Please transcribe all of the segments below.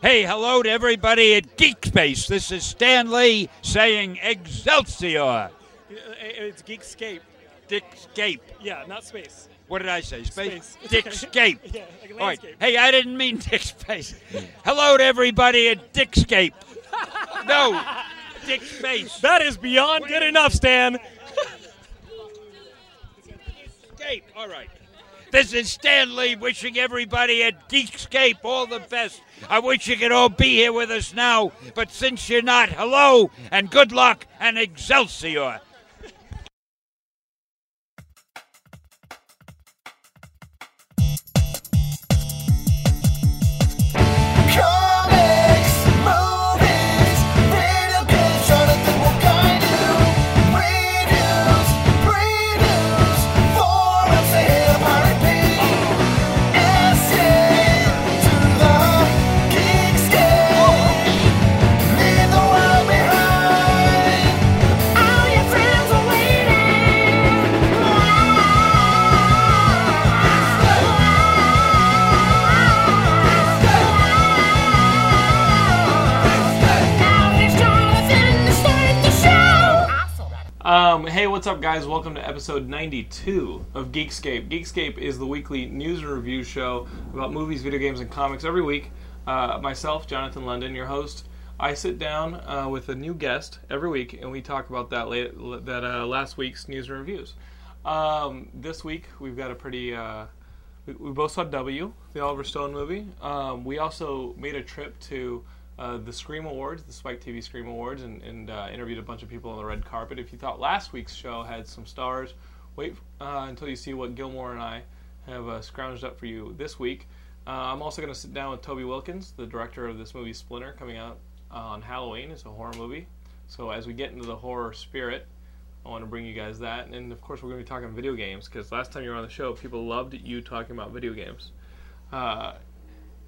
Hey, hello to everybody at Geek Space. This is Stan Lee saying Excelsior. Uh, it's Geekscape. Dickscape. Yeah, not space. What did I say? Space? Space. Dickscape. Yeah, like All right. Hey, I didn't mean Dick Space. hello to everybody at Dickscape. no, Dick Space. That is beyond good enough, Stan. All right. This is Stan Lee wishing everybody at Geekscape all the best. I wish you could all be here with us now, but since you're not, hello and good luck and Excelsior. Hey, what's up, guys? Welcome to episode 92 of Geekscape. Geekscape is the weekly news and review show about movies, video games, and comics every week. Uh, myself, Jonathan London, your host. I sit down uh, with a new guest every week, and we talk about that late, that uh, last week's news and reviews. Um, this week, we've got a pretty. Uh, we, we both saw W, the Oliver Stone movie. Um, we also made a trip to uh, the Scream Awards, the Spike TV Scream Awards, and, and uh, interviewed a bunch of people on the red carpet. If you thought last week's show had some stars, wait uh, until you see what Gilmore and I have uh, scrounged up for you this week. Uh, I'm also going to sit down with Toby Wilkins, the director of this movie Splinter, coming out on Halloween. It's a horror movie. So as we get into the horror spirit, I want to bring you guys that. And of course, we're going to be talking video games because last time you were on the show, people loved you talking about video games. Uh,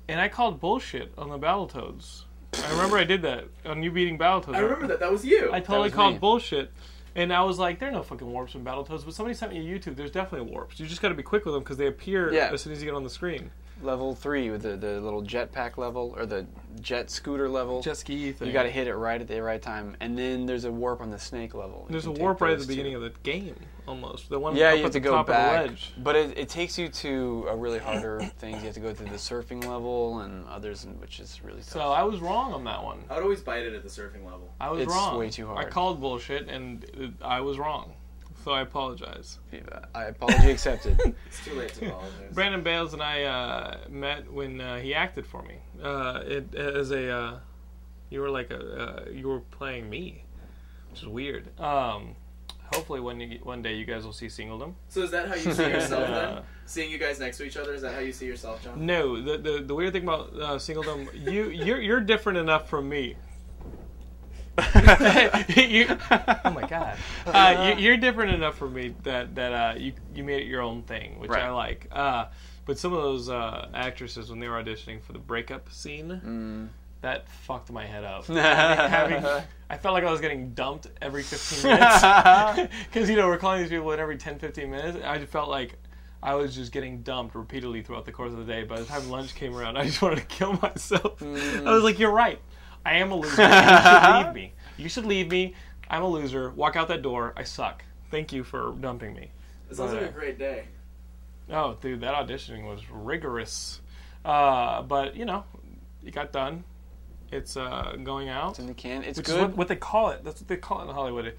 and I called bullshit on the Battletoads. I remember I did that on you beating Battletoads. I remember that. That was you. I totally was called me. bullshit. And I was like, there are no fucking warps in Battletoads. But somebody sent me a YouTube. There's definitely warps. You just got to be quick with them because they appear Yeah. as soon as you get on the screen. Level three with the, the little jetpack level or the jet scooter level. Jet ski thing. you got to hit it right at the right time, and then there's a warp on the snake level. There's a warp right at the two. beginning of the game, almost. The one Yeah, up you have at to the go top back, of the ledge. but it, it takes you to a really harder things. You have to go through the surfing level and others, which is really tough. So I was wrong on that one. I would always bite it at the surfing level. I was It's wrong. way too hard. I called bullshit, and I was wrong. So I apologize. I apology accepted. It's too late to apologize. Brandon Bales and I uh, met when uh, he acted for me. Uh, it, as a, uh, you were like a, uh, you were playing me, which is weird. Um, hopefully one one day you guys will see Singledom. So is that how you see yourself then? Seeing you guys next to each other, is that how you see yourself, John? No, the, the the weird thing about uh, Singledom, you you're you're different enough from me. you, oh my god, uh, you, you're different enough from me that that uh, you you made it your own thing, which I like. Uh, but some of those uh, actresses when they were auditioning for the breakup scene, that fucked my head up. Having, I felt like I was getting dumped every 15 minutes because you know we're calling these people in every 10, 15 minutes. I just felt like. I was just getting dumped repeatedly throughout the course of the day. By the time lunch came around, I just wanted to kill myself. I was like, "You're right. I am a loser. You should leave me. You should leave me. I'm a loser. Walk out that door. I suck. Thank you for dumping me." It sounds like a great day. Oh, dude, that auditioning was rigorous. Uh, but you know, it got done. It's uh, going out. It's in the can. It's which good. is what, what they call it. That's what they call it in Hollywood.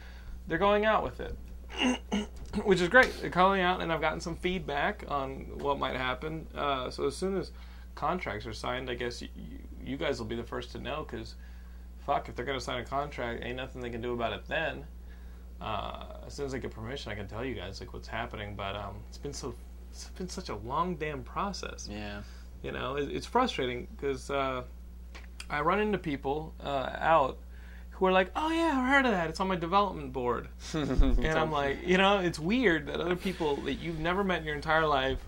They're going out with it, which is great. They're calling out, and I've gotten some feedback on what might happen. Uh, so as soon as contracts are signed, I guess you, you guys will be the first to know. Because fuck, if they're gonna sign a contract, ain't nothing they can do about it then. Uh, as soon as I get permission, I can tell you guys like what's happening. But um, it's been so it's been such a long damn process yeah. you know it, it's frustrating because uh, i run into people uh, out who are like oh yeah i've heard of that it's on my development board and i'm like you know it's weird that other people that you've never met in your entire life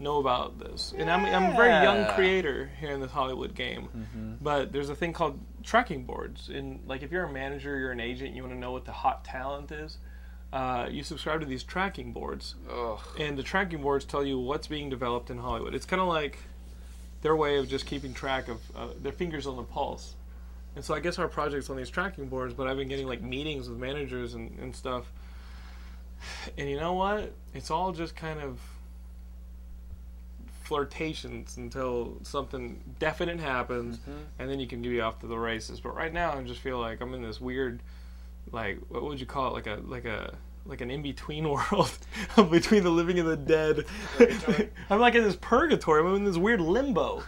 know about this and I'm, I'm a very young creator here in this hollywood game but there's a thing called tracking boards and like if you're a manager you're an agent you want to know what the hot talent is uh, you subscribe to these tracking boards Ugh. and the tracking boards tell you what's being developed in Hollywood. It's kind of like their way of just keeping track of uh, their fingers on the pulse. And so I guess our project's on these tracking boards, but I've been getting like meetings with managers and, and stuff. And you know what? It's all just kind of flirtations until something definite happens, and then you can be off to the races. But right now, I just feel like I'm in this weird, like what would you call it? Like a like a like an in between world between the living and the dead. I'm like in this purgatory. I'm in this weird limbo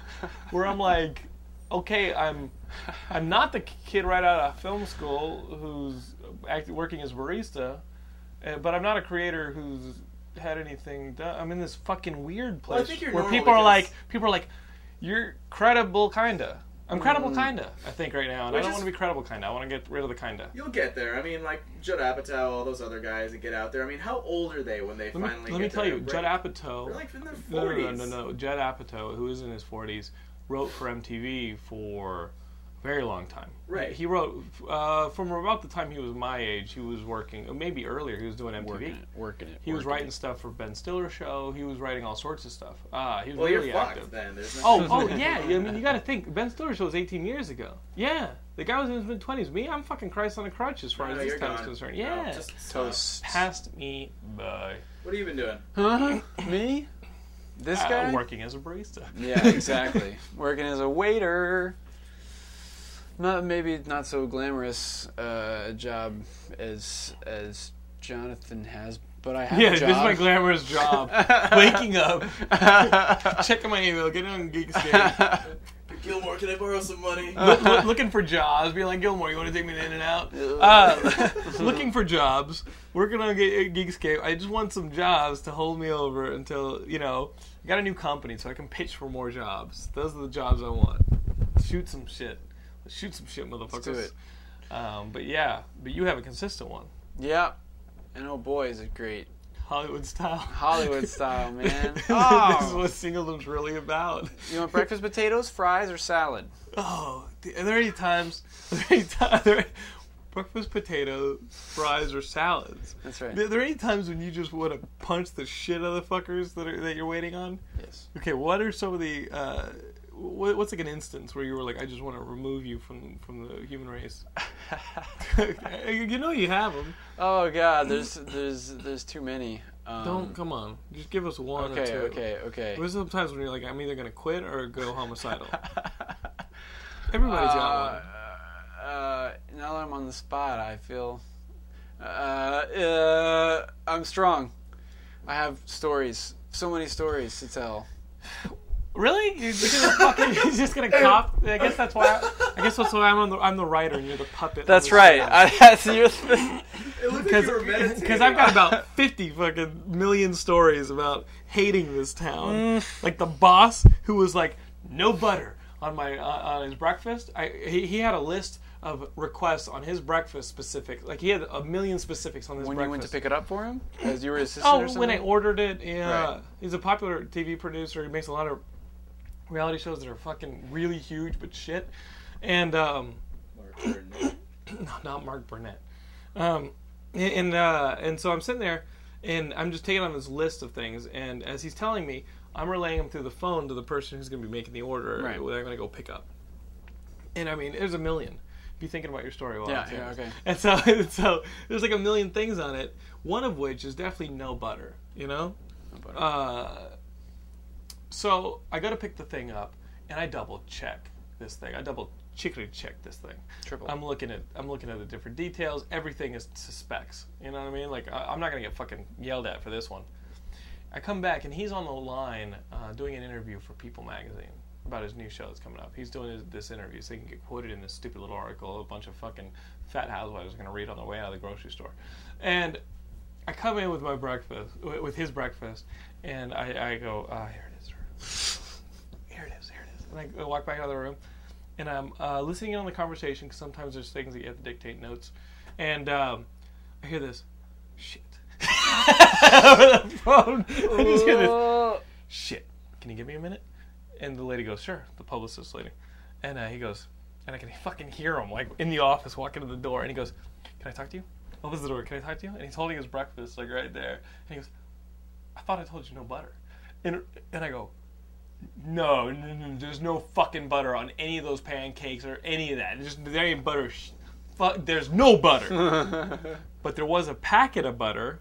where I'm like, okay, I'm I'm not the kid right out of film school who's act, working as barista, uh, but I'm not a creator who's had anything done. I'm in this fucking weird place Well, I think you're where people are like, people are like, you're credible, kinda. I'm hmm. credible, kinda. I think right now, and I don't is- want to be credible, kinda. I want to get rid of the kinda. You'll get there. I mean, like Judd Apatow, all those other guys that get out there. I mean, how old are they when they Let me, finally? let me tell you? Judd Apatow. They're like in their No, no, no, no, no. Judd Apatow, who is in his 40s, wrote for MTV for very long time. Right. He wrote uh, from about the time he was my age. He was working, maybe earlier. He was doing MTV. Working it. Working it. He was writing it. stuff for Ben Stiller show. He was writing all sorts of stuff. Ah, he was Well, really you're active. fucked then. No Oh, oh yeah. I mean, you got to think. Ben Stiller show was 18 years ago. Yeah, the guy was in his mid 20s. Me, I'm fucking Christ on a crutch as far No, as no, this time's gone. concerned. No, Yeah, just. Toast. passed me by. What have you been doing? Huh? Me? This Uh, guy? working as a barista. Yeah, exactly. Working as a waiter. Not maybe not so glamorous uh, a job as as Jonathan has, but I have Yeah, a this is my glamorous job. Waking up, checking my email, getting on Geekscape, Gilmore, can I borrow some money? look, look- looking for jobs, being like Gilmore, you want to take me to In and Out? Uh, looking for jobs, working on Ge- Geekscape. I just want some jobs to hold me over until you know I got a new company, so I can pitch for more jobs. Those are the jobs I want. Shoot some shit. Let's shoot some shit, motherfuckers. do it. Um, but yeah, but you have a consistent one, Yeah, and oh boy, is it great Hollywood style. Hollywood style, man. this is Oh, what Singleton's really about. you want breakfast potatoes, fries, or salad? Oh, are there any times? Are there any times? Are there, breakfast potato, fries, or salads? That's right. Are there any times when you just want to punch the shit out of the fuckers that are that you're waiting on? Yes. Okay, what are some of the? Uh, what's like an instance where you were like, I just want to remove you from from the human race? you know you have them. Oh god, there's there's there's too many. Um, Don't come on. Just give us one or Okay, two. okay, okay. There's some times when you're like, I'm either gonna quit or go homicidal. Everybody's got one. Uh, uh, now that I'm on the spot, I feel uh, uh, I'm strong. I have stories, so many stories to tell. Really? You're just gonna fucking, you're just gonna cop? I guess that's why. I guess that's why I'm on the I'm the writer and you're the puppet. That's right. stand. I, that's your. It looked like you were meditating. Because I've got about 50 fucking million stories about hating this town. Mm. Like the boss who was like, no butter on my uh, on his breakfast. I he, he had a list of requests on his breakfast specific. Like he had a million specifics on his when breakfast. you went to pick it up for him, as you were assistant Oh, or something. when I ordered it, yeah. Right. He's a popular TV producer. He makes a lot of reality shows that are fucking really huge but shit. And um, Mark Burnett. no, not Mark Burnett. Um, and uh, and so I'm sitting there, and I'm just taking on this list of things. And as he's telling me, I'm relaying them through the phone to the person who's going to be making the order Right. that I'm going to go pick up. And I mean, there's a million. Be thinking about your story while Yeah, I'm yeah, okay. And so, and so there's like a million things on it. One of which is definitely no butter. You know. No Uh, so I go to pick the thing up, and I double check. this thing. I double chickity checked this thing. Triple. I'm looking at I'm looking at the different details. Everything is to specs. You know what I mean? Like I, I'm not gonna get fucking yelled at for this one. I come back and he's on the line uh, doing an interview for People Magazine about his new show that's coming up. He's doing his, this interview so he can get quoted in this stupid little article a bunch of fucking fat housewives are going to read on the way out of the grocery store. And I come in with my breakfast, with his breakfast, and I, I go, ah, here it is. Here it is, here it is. And I walk back out of the room, and I'm uh, listening in on the conversation because sometimes there's things that you have to dictate notes. And um, I hear this, shit. Over the phone. I just hear this, shit. Can you give me a minute? And the lady goes, sure, the publicist lady. And uh, he goes, and I can fucking hear him like in the office walking to the door, and he goes, "Can I talk to you?" Opens the door. Can I talk to you? And he's holding his breakfast like right there, and he goes, "I thought I told you no butter," and and I go, "No, no, no there's no fucking butter on any of those pancakes or any of that. There's there ain't butter. Fuck, there's no butter." but there was a packet of butter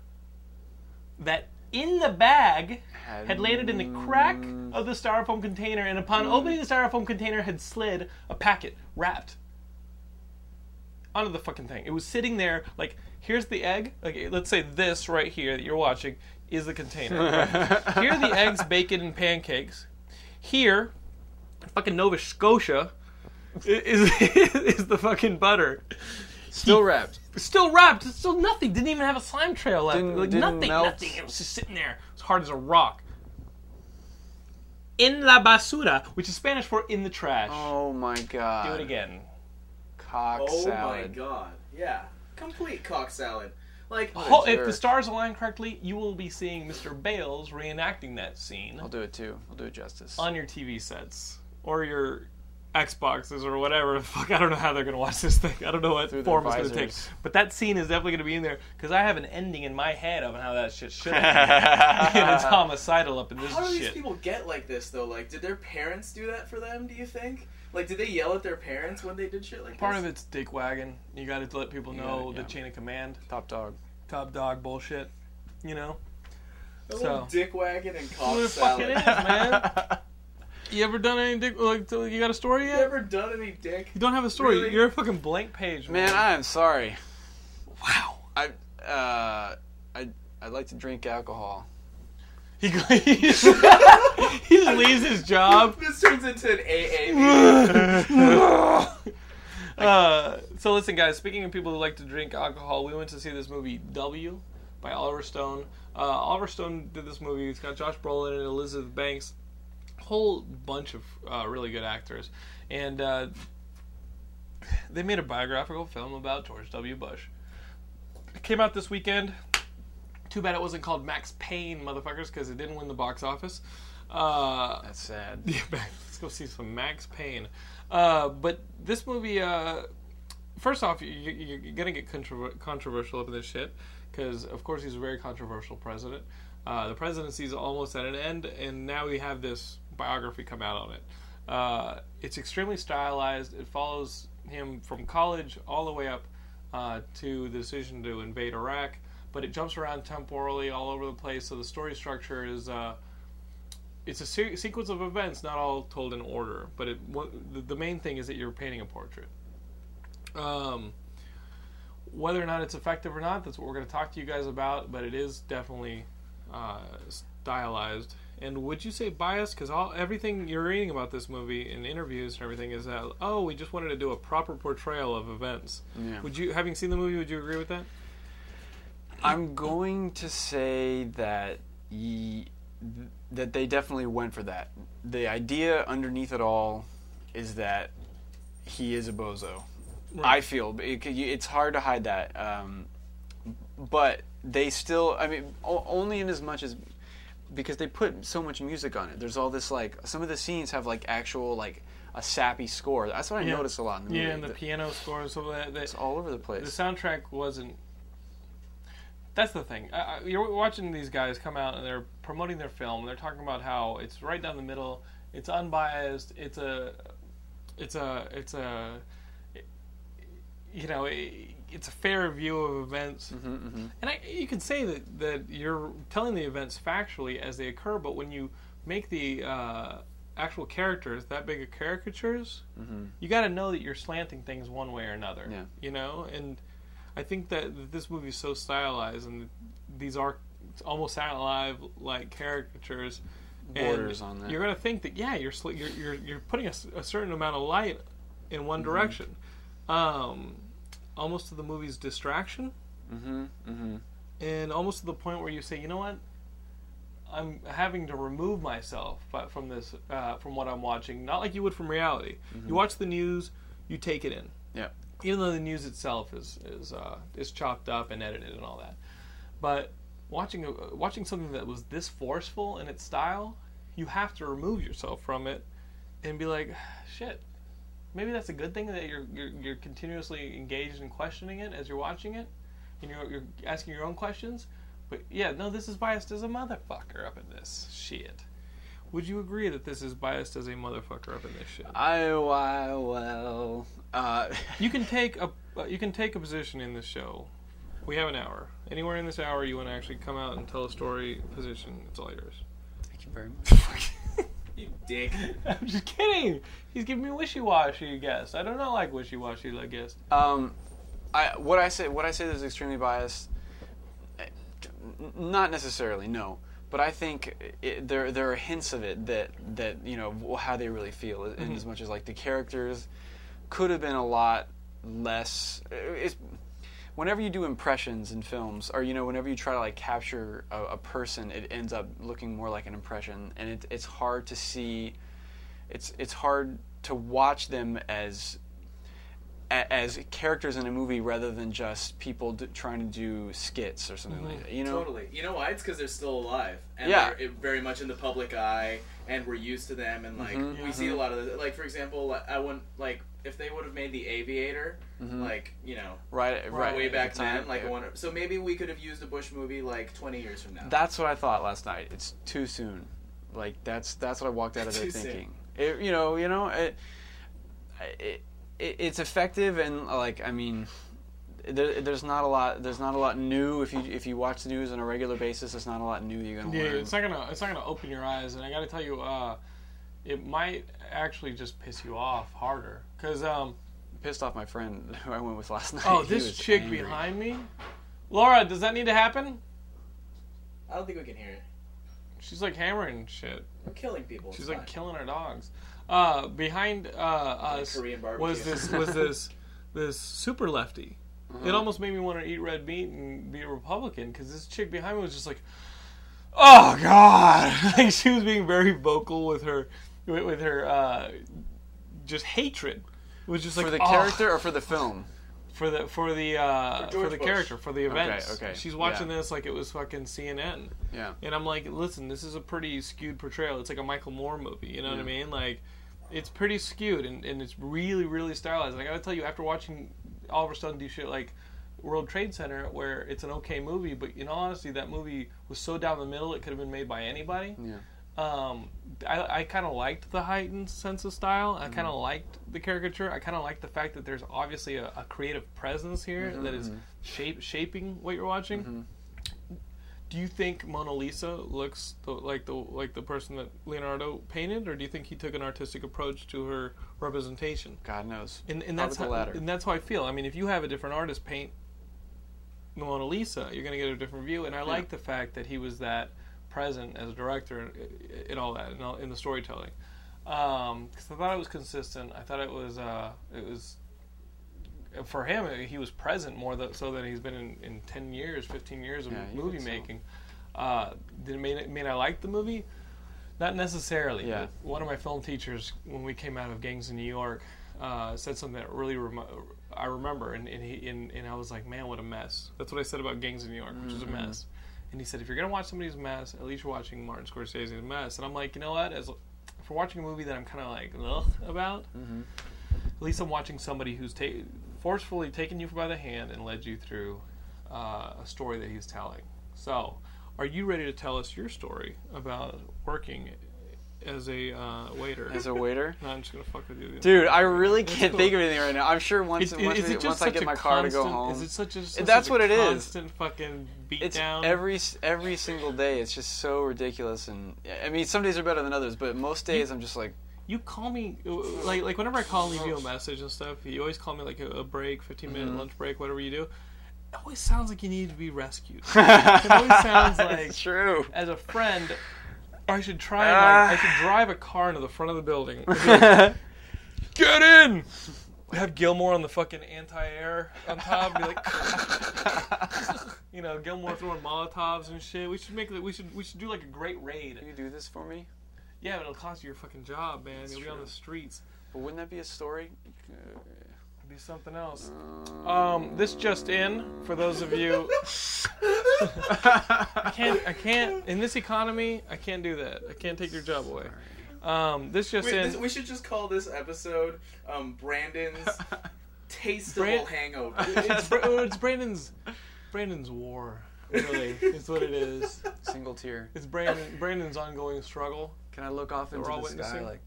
that in the bag had landed in the crack of the styrofoam container, and upon mm. opening the styrofoam container, had slid a packet wrapped onto the fucking thing. It was sitting there, like, here's the egg. Like, let's say this right here that you're watching is the container. here are the eggs, bacon, and pancakes. Here, fucking Nova Scotia is, is the fucking butter. Still wrapped. Still wrapped. It's still nothing. Didn't even have a slime trail left. Didn't- like didn't nothing. melt. Nothing. It was just sitting there. It was hard as a rock. In la basura, which is Spanish for in the trash. Oh my god. Do it again. Cock salad. Oh my god. Yeah. Complete cock salad. Like, oh, Ho- if the stars align correctly, you will be seeing Mr. Bales reenacting that scene I'll do it too. I'll do it justice. on your TV sets or your Xboxes or whatever. Fuck, I don't know how they're gonna watch this thing. I don't know what Through their form it's gonna take. visors. But that scene is definitely gonna be in there because I have an ending in my head of how that shit should have been. and it's homicidal up in this how do these shit. people get like this though? Like, did their parents do that for them? Do you think? Like, did they yell at their parents when they did shit like that? Part this? of it's dick wagon. You got to let people know gotta- the chain of command, Top dog. top dog bullshit. You know. A little so- dick wagon and cock What the salad. is, man. You ever done any dick? Like, you got a story You yet? ever done any dick? You don't have a story. Really? You're a fucking blank page, man. Man, I am sorry. wow. I uh, I I'd like to drink alcohol. He, he, just, he just leaves his job. This turns into an AA meeting. Uh, so listen, guys. Speaking of people who like to drink alcohol, we went to see this movie W by Oliver Stone. Uh, Oliver Stone did this movie. It's got Josh Brolin and Elizabeth Banks, a whole bunch of uh, really good actors, and uh, they made a biographical film about George W. Bush. It came out this weekend. Too bad it wasn't called Max Payne, motherfuckers, because it didn't win the box office. Uh, That's sad. yeah, let's go see some Max Payne. Uh, but this movie, uh, first off, you, you, you're gonna get controver- controversial up in this shit because, of course, he's a very controversial president. Uh, the presidency is almost at an end, and now we have this biography come out on it. Uh, it's extremely stylized. It follows him from college all the way up uh, to the decision to invade Iraq, but it jumps around temporally all over the place. So the story structure is. Uh, it's a se- sequence of events, not all told in order. But it, the main thing is that you're painting a portrait. Um, whether or not it's effective or not, that's what we're going to talk to you guys about. But it is definitely uh, stylized. And would you say biased? Because all everything you're reading about this movie in interviews and everything is that oh, we just wanted to do a proper portrayal of events. Yeah. Would you, having seen the movie, would you agree with that? I'm going to say that ye, that they definitely went for that. The idea underneath it all is that he is a bozo. I feel it, it's hard to hide that, um, but they still. I mean, o- only in as much as because they put so much music on it. There's all this like some of the scenes have like actual like a sappy score. That's what I Yeah. noticed a lot in the movie. Yeah, and the that- piano score, so that, that it's all over the place. the soundtrack wasn't. That's the thing. I, you're watching these guys come out and they're promoting their film. They're talking about how it's right down the middle. It's unbiased. It's a, it's a, it's a, you know, it's a fair view of events. Mm-hmm, mm-hmm. And I, you can say that that you're telling the events factually as they occur, but when you make the uh, actual characters that big of caricatures, mm-hmm. you got to know that you're slanting things one way or another. Yeah. You know, and I think that, this movie is so stylized, and these are almost Saturday Night Live like caricatures. and Borders on that. You're gonna think that yeah, you're you're you're, you're putting a certain amount of light in one direction, um, almost to the movie's distraction Mm-hmm. Mm-hmm. and almost to the point where you say, you know what, I'm having to remove myself from this, uh, from what I'm watching. Not like you would from reality. You watch the news, you take it in, Yeah. Even though the news itself is is uh, is chopped up and edited and all that. But watching a, watching something that was this forceful in its style, you have to remove yourself from it and be like, shit. Maybe that's a good thing that you're you're, you're continuously engaged in questioning it as you're watching it and you're, you're asking your own questions. But yeah, no, this is biased as a motherfucker up in this shit. Would you agree that this is biased as a motherfucker up in this shit? I, I well, uh, You can take a uh, you can take a position in this show. We have an hour. Anywhere in this hour you want to actually come out and tell a story position, it's all yours. thank you very much. You dick. I'm just kidding. He's giving me wishy-washy guess. I do not like wishy-washy like guess. Um, I what I say what I say is extremely biased. eh, Not necessarily, no. But I think it, there there are hints of it that that you know how they really feel, in as much as like the characters could have been a lot less. It's, whenever you do impressions in films, or you know, whenever you try to like capture a, a person, it ends up looking more like an impression, and it, it's hard to see. It's it's hard to watch them as as characters in a movie rather than just people d- trying to do skits or something like mm-hmm. that. You know, Totally. You know why? It's because they're still alive and Yeah. they're very much in the public eye, and we're used to them. And like mm-hmm. we see a lot of the, like for example, I wouldn't like if they would have made the Aviator, mm-hmm. like you know, right? Right. way back the time, then. Like yeah. I wonder, so maybe we could have used a Bush movie like 20 years from now. That's what I thought last night. It's too soon. Like that's that's what I walked out of there Too soon. thinking. It, you know, you know, it, it, it it's effective and like I mean, there, there's not a lot. There's not a lot new if you if you watch the news on a regular basis. There's not a lot new you're gonna Yeah, learn. it's not gonna it's not gonna open your eyes, and I got to tell you, uh, it might actually just piss you off harder. Cause um, Pissed off my friend who I went with last night. oh, this chick angry. behind me, Laura, does that need to happen? I don't think we can hear it. She's like hammering shit. We're killing people. She's like fine. killing our dogs. Uh, behind uh, us Korean was this was this this super lefty. Uh-huh. It almost made me want to eat red meat and be a Republican because this chick behind me was just like, "Oh God!" like she was being very vocal with her with, with her uh, just hatred. It was just like for the "Oh." character or for the film. for the for the uh, For for, the Bush. character for the events. okay, okay. She's watching yeah. this like it was fucking CNN. Yeah. And I'm like, listen, this is a pretty skewed portrayal. It's like a Michael Moore movie. You know what I mean? Like, it's pretty skewed and, and it's really, really stylized. And I gotta tell you, after watching Oliver Stone do shit like World Trade Center, where it's an okay movie, but in all honesty, that movie was so down the middle, it could have been made by anybody. Yeah. Um, I, I kind of liked the heightened sense of style. I kind of mm-hmm. liked the caricature. I kind of liked the fact that there's obviously a, a creative presence here that is mm-hmm. shape, shaping what you're watching. Mm-hmm. Do you think Mona Lisa looks the, like the like the person that Leonardo painted, or do you think he took an artistic approach to her representation? God knows. And, and that's the how, latter. and that's how I feel. I mean, if you have a different artist paint the Mona Lisa, you're going to get a different view. And I like the fact that he was that present as a director in all that, in, all, in the storytelling. Because I thought it was consistent. I thought it was uh, it was for him. He was present more than, so than he's been in, in ten years, fifteen years of Yeah, movie think so. making. Uh, did it mean, it mean I liked the movie? Not necessarily. Yeah. but One of my film teachers, when we came out of Gangs in New York, uh, said something that really rem- I remember, and and, he, and and I was like, man, what a mess. That's what I said about Gangs in New York, which is a Mm-hmm. mess. And he said, if you're gonna watch somebody's mess, at least you're watching Martin Scorsese's mess. And I'm like, you know what? As if we're watching a movie that I'm kind of like ugh about, Mm-hmm. at least I'm watching somebody who's ta- forcefully taken you by the hand and led you through uh, a story that he's telling. So, are you ready to tell us your story about working as a uh, waiter. as a waiter. no, I'm just gonna fuck with you. Dude, I really can't think of anything right now. I'm sure once Is, once, is it once I get a my car to go home, Is it such a such That's a what it is. constant fucking beat it's down? every every single day. It's just so ridiculous, and I mean, some days are better than others, but most days I'm just like, you call me like like whenever I call and leave you a message and stuff, you always call me like a, a break, 15 minute Mm-hmm. lunch break, whatever you do. It always sounds like you need to be rescued. it always sounds like true. as a friend, I should try and like, I should drive a car into the front of the building. like, Get in. Have Gilmore on the fucking anti-air on top. Be like, you know, Gilmore throwing Molotovs and shit. We should make. We should we should do like a great raid. Can you do this for me? Yeah, but it'll cost you your fucking job, man. You'll be on the streets. But wouldn't that be a story? Be something else. Um, this just in for those of you. I can't. I can't. In this economy, I can't do that. I can't take your job away. Um, this just Wait, in. this, we should just call this episode um, Brandon's Tasteable Brand- Hangover. it's, oh, it's Brandon's. Brandon's war. Really, is what it is. Single tier. It's Brandon. Brandon's ongoing struggle. Can I look off into we're all the sky? Like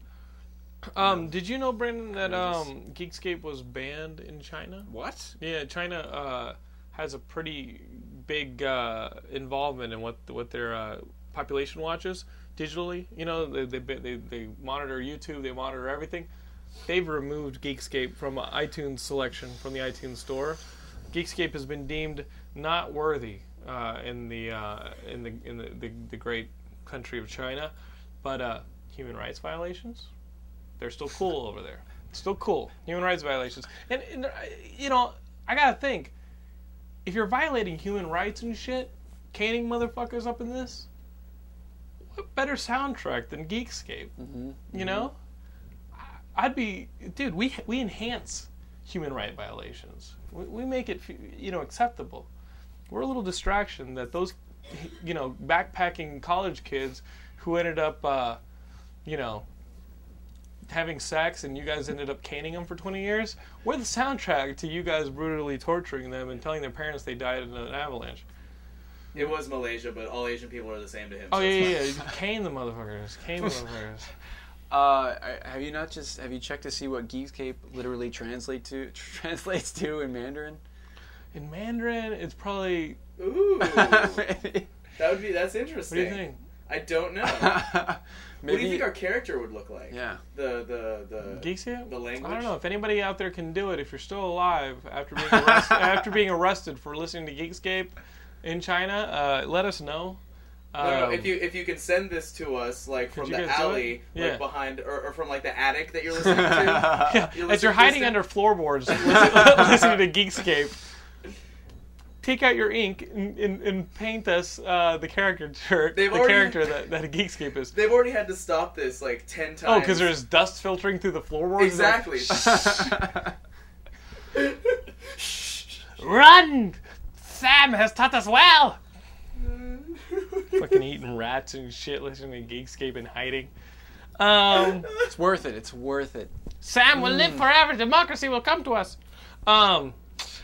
Um, did you know, Brandon, that um, Geekscape was banned in China? what? Yeah, China uh, has a pretty big uh, involvement in what what their uh, population watches digitally. You know, they, they they they monitor YouTube, they monitor everything. They've removed Geekscape from iTunes selection from the iTunes store. Geekscape has been deemed not worthy uh, in the uh, in the in the, the, the great country of China, but uh, human rights violations they're still cool over there. Still cool. Human rights violations. And, and uh, you know, I gotta think. If you're violating human rights and shit, caning motherfuckers up in this, what better soundtrack than Geekscape? You know, I'd be, dude. We we enhance human right violations. We, we make it, you know, acceptable. We're a little distraction that those, you know, backpacking college kids who ended up, uh, you know, having sex and you guys ended up caning them for 20 years, we're the soundtrack to you guys brutally torturing them and telling their parents they died in an avalanche. it was Malaysia, but all Asian people are the same to him. Oh, so yeah, yeah, fine. yeah. Cane the motherfuckers. Cane the motherfuckers. Uh, have you not just have you checked to see what Geekscape literally translate to translates to in Mandarin? In Mandarin, it's probably. Ooh, that would be that's interesting. What interesting. do you think? I don't know. what do you think our character would look like? yeah. The the the Geeks here? the language. I don't know if anybody out there can do it. If you're still alive after being arrested, after being arrested for listening to Geekscape in China, uh, let us know. No, no, Um, if you if you can send this to us like from the guys do alley, Yeah. like behind or, or from like the attic that you're listening to. Yeah, You're as you're hiding to- under floorboards listening, listening to Geekscape, take out your ink and, and, and paint us uh, the character They've the already- character that, that a Geekscape is. They've already had to stop this like ten times. Oh, because there's dust filtering through the floorboards. Like, exactly. Run! Sam has taught us well. Fucking eating rats and shit, listening to Geekscape and hiding. Um. It's worth it. It's worth it. Sam will live forever. Democracy will come to us. Um,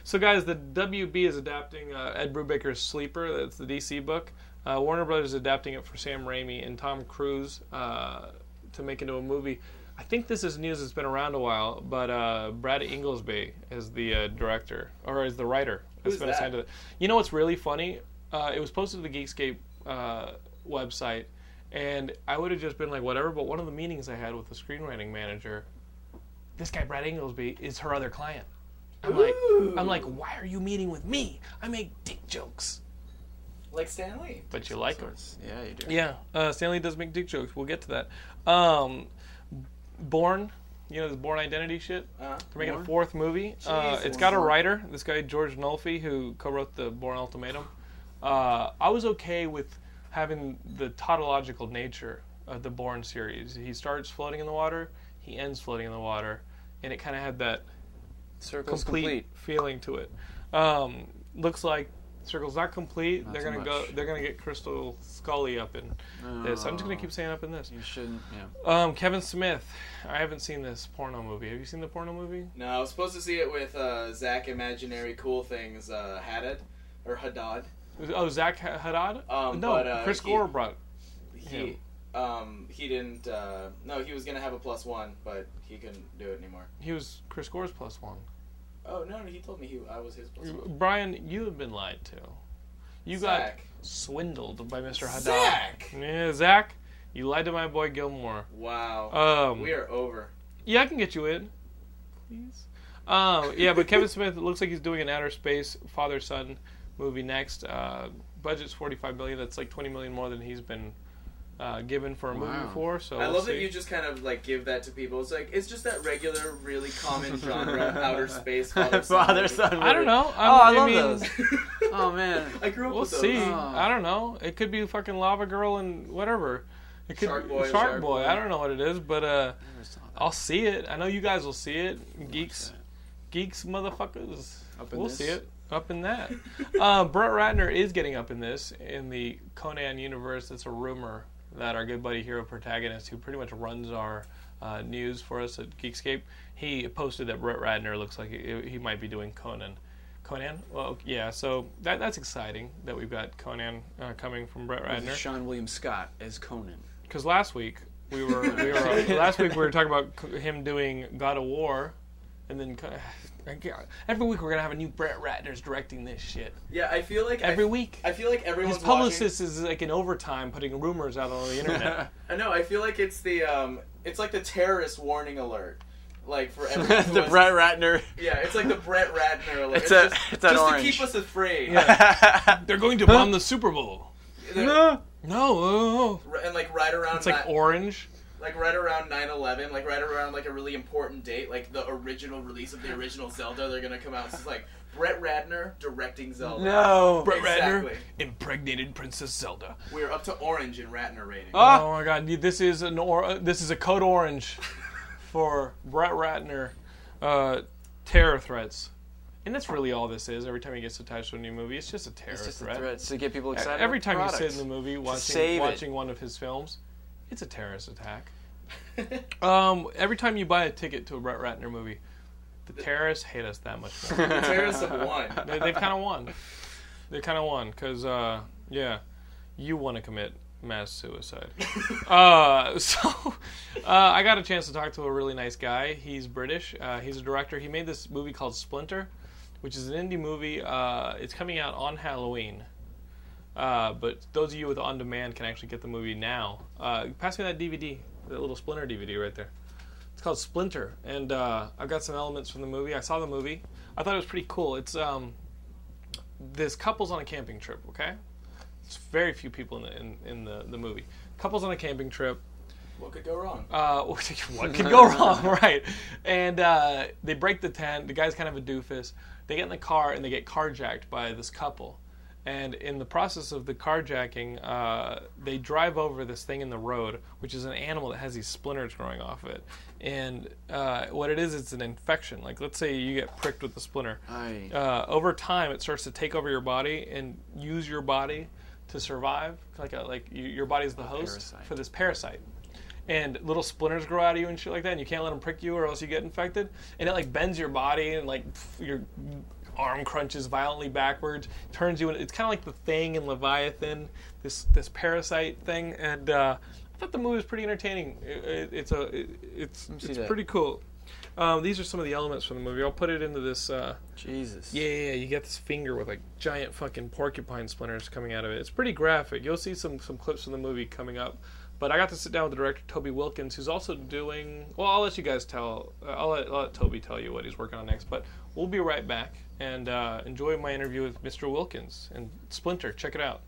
so guys, the WB is adapting uh, Ed Brubaker's Sleeper. That's the DC book. Uh, Warner Brothers is adapting it for Sam Raimi and Tom Cruise uh, to make into a movie. I think this is news that's been around a while, but uh, Brad Ingelsby is the uh, director or is the writer. Who's been that? assigned to it. You know what's really funny? Uh, it was posted to the Geekscape uh, website, and I would have just been like, whatever. But one of the meetings I had with the screenwriting manager this guy Brad Ingelsby is her other client. I'm like, I'm like, why are you meeting with me? I make dick jokes, like Stanley. but you like them. Yeah, you do. Yeah, uh, Stanley does make dick jokes. We'll get to that. Um, Bourne, you know this Bourne Identity shit. Uh, They're making Bourne? a fourth movie. Uh, it's got a writer, this guy George Nolfi, who co-wrote the Bourne Ultimatum. Uh, I was okay with having the tautological nature of the Bourne series. He starts floating in the water, he ends floating in the water, and it kind of had that Circle's complete, complete. feeling to it. Um, looks like Circle's not complete. Not they're gonna go. They're gonna get Crystal Scully up in this. I'm just gonna keep saying up in this. You shouldn't. Yeah. Um, Kevin Smith. I haven't seen this porno movie. Have you seen the porno movie? no, I was supposed to see it with uh, Zach Imaginary Cool Things uh, Haddad or Haddad. Oh, Zach Haddad. Um, no, but, uh, Chris he- Gore brought. He, um, he didn't. Uh, no, he was gonna have a plus one, but he couldn't do it anymore. He was Chris Gore's plus one. Oh no, no he told me he I was his one. Brian, you have been lied to. You Zach. got swindled by Mr. Haddad. Zach! Yeah, Zach, you lied to my boy Gilmore. Wow. Um, we are over. Yeah, I can get you in. Please. Um, yeah, but Kevin Smith it looks like he's doing an outer space father son movie next. Uh, budget's forty five million. That's like twenty million more than he's been uh, given for a movie before. So I we'll love that you just kind of like give that to people. It's like it's just that regular, really common genre, outer space father son. Father son. I don't know. Oh, I I'm- love mean, those. Oh man. I grew up We'll with those. see. Oh. I don't know. It could be fucking Lava Girl and whatever. It could Shark be Boy, Shark, Shark Boy. Boy. I don't know what it is, but uh, I'll see it. I know you guys will see it. Geeks, geeks, motherfuckers. Up in we'll this? see it. Up in that. uh, Brett Ratner is getting up in this in the Conan universe. It's a rumor that our good buddy Hero Protagonist, who pretty much runs our uh, news for us at Geekscape, he posted that Brett Ratner looks like he, he might be doing Conan. Conan? Well, yeah. So that that's exciting that we've got Conan uh, coming from Brett Ratner. Seann William Scott as Conan. Because last week we were we were last week we were talking about him doing God of War, and then every week we're gonna have a new Brett Ratner's directing this shit. Yeah, I feel like Every I, week. I feel like everyone's His publicist is like in overtime putting rumors out on the internet. I know. I feel like it's the um, it's like the terrorist warning alert. Like for everyone. the has- Brett Ratner. Yeah, it's like the Brett Ratner alert. It's a- just, it's just orange. to keep us afraid. They're going to bomb the Super Bowl. They're- No, oh, oh. and like right around it's like ni- orange. Like right around 9-11 like right around like a really important date like the original release of the original zelda they're gonna come out it's just like brett ratner directing zelda No. Brett Exactly. Ratner impregnated Princess Zelda. we're up to orange in ratner rating Ah! Oh my God! This is an or- uh, this is a code orange for Brett Ratner uh, terror threats, and that's really all this is. Every time he gets attached to a new movie, it's just a terror It's just a threat. threat to get people excited. Every time the you sit in the movie watching save it. watching one of his films, it's a terrorist attack. um, every time you buy a ticket to a Brett Ratner movie, the terrorists hate us that much more. the terrorists have won they, they've kind of won. They kind of won because, uh, yeah, you want to commit mass suicide. uh, so uh, I got a chance to talk to a really nice guy. He's British. Uh, he's a director. He made this movie called Splinter, which is an indie movie. Uh, it's coming out on Halloween. Uh, but those of you with on demand can actually get the movie now. Uh, pass me that DVD, that little Splinter DVD right there. It's called Splinter, and uh, I've got some elements from the movie. I saw the movie. I thought it was pretty cool. It's um, this couple's on a camping trip. Okay, it's very few people in the in, in the, the movie. Couples on a camping trip. what could go wrong Uh, what could go wrong, right? And uh, they break the tent. The guy's kind of a doofus. They get in the car and they get carjacked by this couple. And in the process of the carjacking, uh, they drive over this thing in the road, which is an animal that has these splinters growing off it. And uh, what it is, it's an infection. Like, let's say you get pricked with a splinter. Uh, over time, it starts to take over your body and use your body to survive. Like, a, like you, your body's the host parasite. for this parasite and little splinters grow out of you and shit like that, and you can't let them prick you or else you get infected. And it like bends your body and like pff, your arm crunches violently backwards, turns you. In, it's kind of like the Thing in Leviathan, this this parasite thing. And uh, I thought the movie was pretty entertaining. It, it, it's a it, it's it's that. pretty cool. Um, these are some of the elements from the movie. I'll put it into this. Uh, Jesus. yeah, yeah, yeah, you get this finger with like giant fucking porcupine splinters coming out of it. It's pretty graphic. You'll see some some clips from the movie coming up. But I got to sit down with the director Toby Wilkins, who's also doing. Well, I'll let you guys tell. I'll, let, I'll let Toby tell you what he's working on next. But we'll be right back and uh, enjoy my interview with Mr. Wilkins and Splinter. Check it out.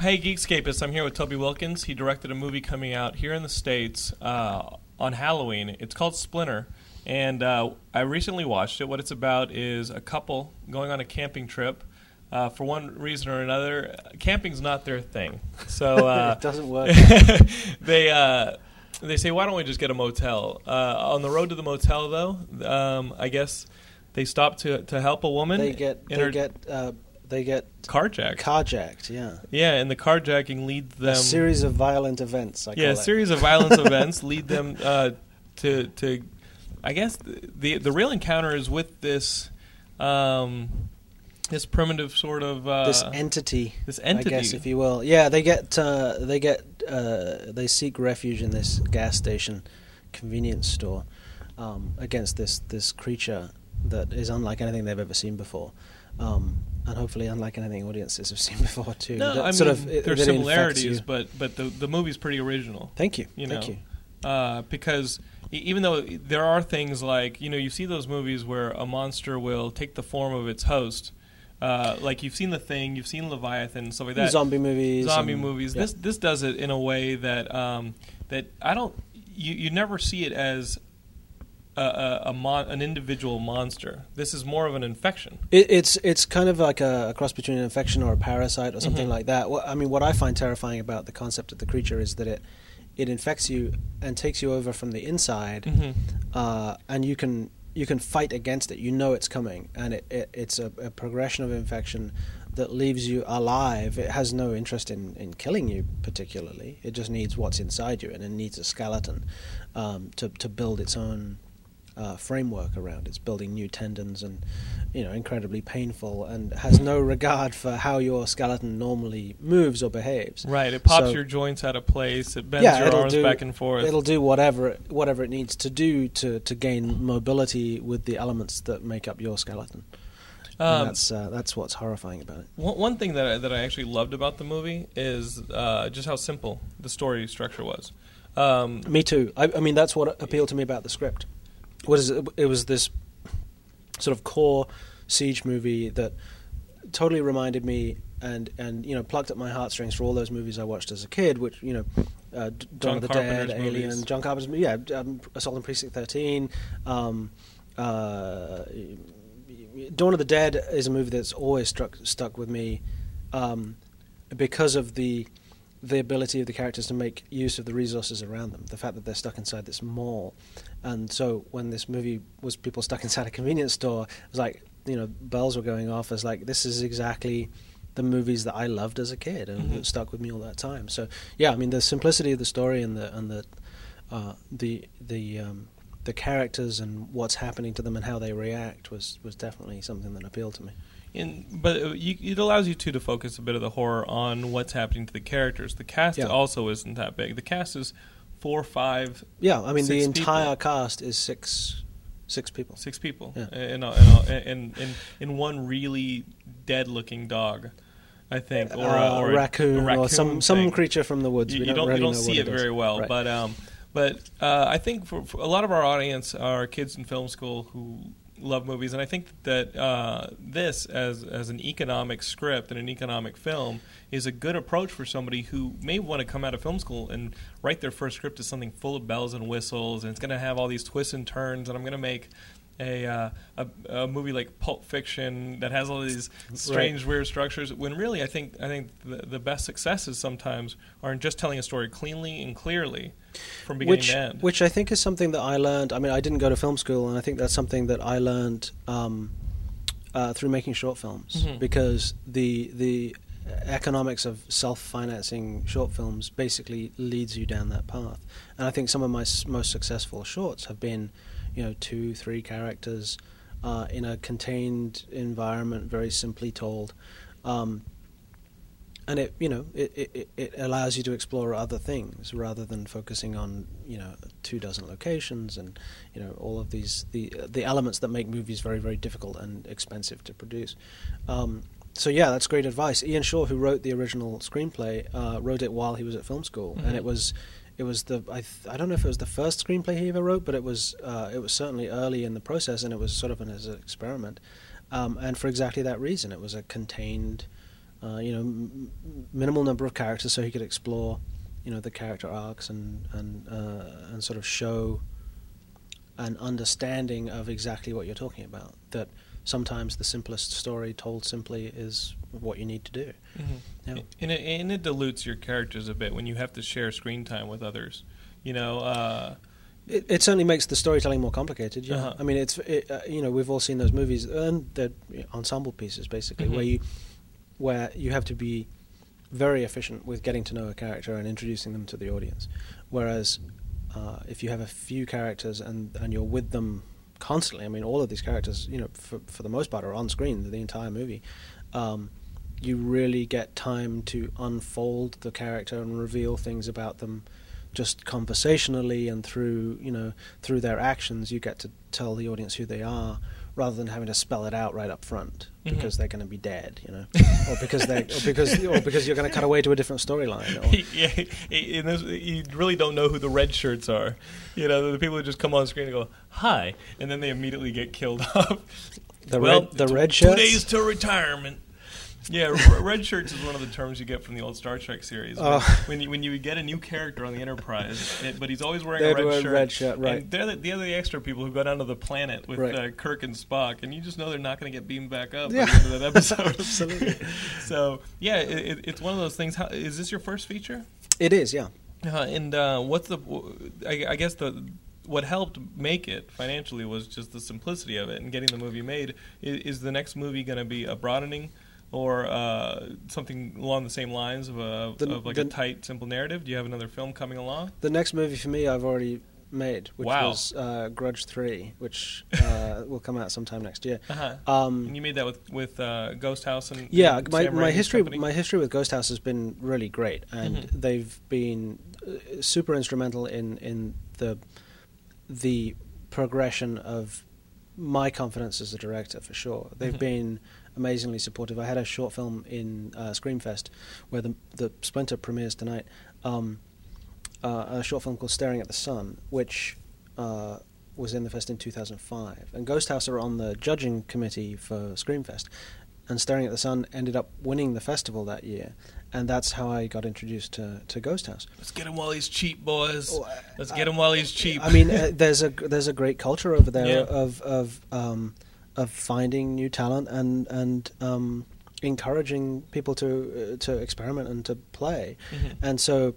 Hey, Geekscapists! I'm here with Toby Wilkins. He directed a movie coming out here in the states uh, on Halloween. It's called Splinter, and uh, I recently watched it. What it's about is a couple going on a camping trip. Uh, for one reason or another, camping's not their thing. So uh, It doesn't work. they uh, they say, "Why don't we just get a motel?" Uh, on the road to the motel, though, um, I guess they stop to to help a woman. They get they her get uh, they get carjacked. carjacked. Yeah, yeah, and the carjacking leads them a series of violent events. I yeah, a series of violence events lead them uh, to to. I guess the, the the real encounter is with this um, this primitive sort of uh, this entity, this entity, I guess, if you will. Yeah, they get uh, they get uh, they seek refuge in this gas station, convenience store, um, against this this creature that is unlike anything they've ever seen before, um, and hopefully unlike anything audiences have seen before too. no, That I mean sort of, it- it infects similarities, but but the the movie's pretty original. Thank you, you thank know. you. uh, because even though there are things like you know you see those movies where a monster will take the form of its host, uh, like you've seen the Thing, you've seen Leviathan, stuff like that. Zombie movies, zombie and- movies. yeah. This this does it in a way that um, that I don't. You you never see it as a, a, a mon- an individual monster. This is more of an infection. It, it's it's kind of like a, a cross between an infection or a parasite or something Mhm. like that. What, I mean, what I find terrifying about the concept of the creature is that it it infects you and takes you over from the inside, Mhm. uh, and you can you can fight against it. You know it's coming, and it, it it's a, a progression of infection that leaves you alive. It has no interest in, in killing you particularly. It just needs what's inside you, and it needs a skeleton um, to to build its own uh, framework around. It's building new tendons and you know incredibly painful and has no regard for how your skeleton normally moves or behaves. Right. It pops So- your joints out of place. It bends yeah, your arms do, back and forth. It'll do whatever it, whatever it needs to do to, to gain mobility with the elements that make up your skeleton. And Um, that's uh, that's what's horrifying about it. One, one thing that I, that I actually loved about the movie is uh, just how simple the story structure was. Um, Me too. I, I mean, that's what appealed to me about the script. What is it? It was this sort of core siege movie that totally reminded me and and you know plucked at my heartstrings for all those movies I watched as a kid, which you know, uh, Dawn of the Dead, Alien, movies. John Carpenter's, yeah, um, Assault on Precinct Thirteen. Um, uh, Dawn of the Dead is a movie that's always struck stuck with me um, because of the the ability of the characters to make use of the resources around them. The fact that they're stuck inside this mall, and so when this movie was people stuck inside a convenience store, it was like you know bells were going off as like this is exactly the movies that I loved as a kid and Mhm. stuck with me all that time. So yeah, I mean the simplicity of the story and the and the uh, the the um, the characters and what's happening to them and how they react was was definitely something that appealed to me. In, but you, it allows you too to focus a bit of the horror on what's happening to the characters. The cast Yeah. also isn't that big. The cast is four, five, Yeah, I mean the entire people. cast is six six people. six people, Yeah. in, a, in, a, in, one really dead-looking dog, I think, or, a, Uh, or a- raccoon, a raccoon or some some creature from the woods. You, you don't, don't, really you don't see it very well, Right. but um, but uh, I think for, for a lot of our audience are kids in film school who love movies, and I think that uh, this as as an economic script and an economic film is a good approach for somebody who may want to come out of film school and write their first script as something full of bells and whistles, and it's going to have all these twists and turns, and I'm going to make. A, uh, a a movie like Pulp Fiction that has all these strange, weird structures. When really, I think I think the, the best successes sometimes are in just telling a story cleanly and clearly from beginning which to end. which I think is something that I learned. I mean, I didn't go to film school, and I think that's something that I learned um, uh, through making short films Mhm. because the the economics of self-financing short films basically leads you down that path. And I think some of my s- most successful shorts have been, you know, two, three characters uh, in a contained environment, very simply told. Um, and it you know it, it, it allows you to explore other things rather than focusing on you know two dozen locations and you know all of these the the elements that make movies very very difficult and expensive to produce. Um, so yeah, that's great advice. Ian Shaw, who wrote the original screenplay, uh, wrote it while he was at film school, Mhm. and it was it was the I, th- I don't know if it was the first screenplay he ever wrote, but it was uh, it was certainly early in the process, and it was sort of an as an experiment, um, and for exactly that reason, it was a contained uh, you know, m- minimal number of characters, so he could explore, you know, the character arcs and and uh, and sort of show an understanding of exactly what you're talking about. That sometimes the simplest story told simply is what you need to do. Mhm. Yeah. And, it, and it dilutes your characters a bit when you have to share screen time with others. You know, uh, It, it certainly makes the storytelling more complicated. Yeah, Uh-huh. I mean, it's it, uh, you know we've all seen those movies, and they're ensemble pieces basically, Mhm. where you where you have to be very efficient with getting to know a character and introducing them to the audience. Whereas uh, if you have a few characters and and you're with them constantly. I mean, all of these characters, you know, for for the most part, are on screen the entire movie. Um, you really get time to unfold the character and reveal things about them just conversationally and through you know through their actions you get to tell the audience who they are rather than having to spell it out right up front Mm-hmm. because they're going to be dead you know or because they or because or because you're going to cut away to a different storyline yeah, you really don't know who the red shirts are. You know, the people who just come on screen and go hi, and then they immediately get killed off. the well, red the red two shirts days till retirement. Yeah, red shirts is one of the terms you get from the old Star Trek series. When, Oh. when you when you get a new character on the Enterprise, it, but he's always wearing a red shirt. red shirt, right. And they're the, they're the extra people who go down to the planet with Right. uh, Kirk and Spock, and you just know they're not going to get beamed back up Yeah. at the end of that episode. Absolutely. so yeah, it, it, it's one of those things. How, is this your first feature? it is yeah Uh, and uh, what's the? I, I guess the what helped make it financially was just the simplicity of it and getting the movie made. Is, is the next movie going to be a broadening or uh, something along the same lines of a The- of like a tight, simple narrative? Do you have another film coming along? the next movie for me I've already made which Wow. was uh, Grudge 3 which uh, will come out sometime next year Uh-huh. um and you made that with with uh, Ghost House and Yeah, and my, my history company? my history with Ghost House has been really great, and Mhm. they've been uh, super instrumental in in the the progression of my confidence as a director for sure. They've Mhm. been amazingly supportive. I had a short film in uh, Screamfest where the the Splinter premieres tonight. Um, uh, a short film called Staring at the Sun, which uh, was in the fest in 2005. And Ghost House are on the judging committee for Screamfest. And Staring at the Sun ended up winning the festival that year. And that's how I got introduced to, to Ghost House. Let's get him while he's cheap, boys. Oh, Let's get him while he's cheap. I mean, uh, there's a there's a great culture over there Yeah. of of um, of finding new talent and and um, encouraging people to uh, to experiment and to play. Mhm. And so,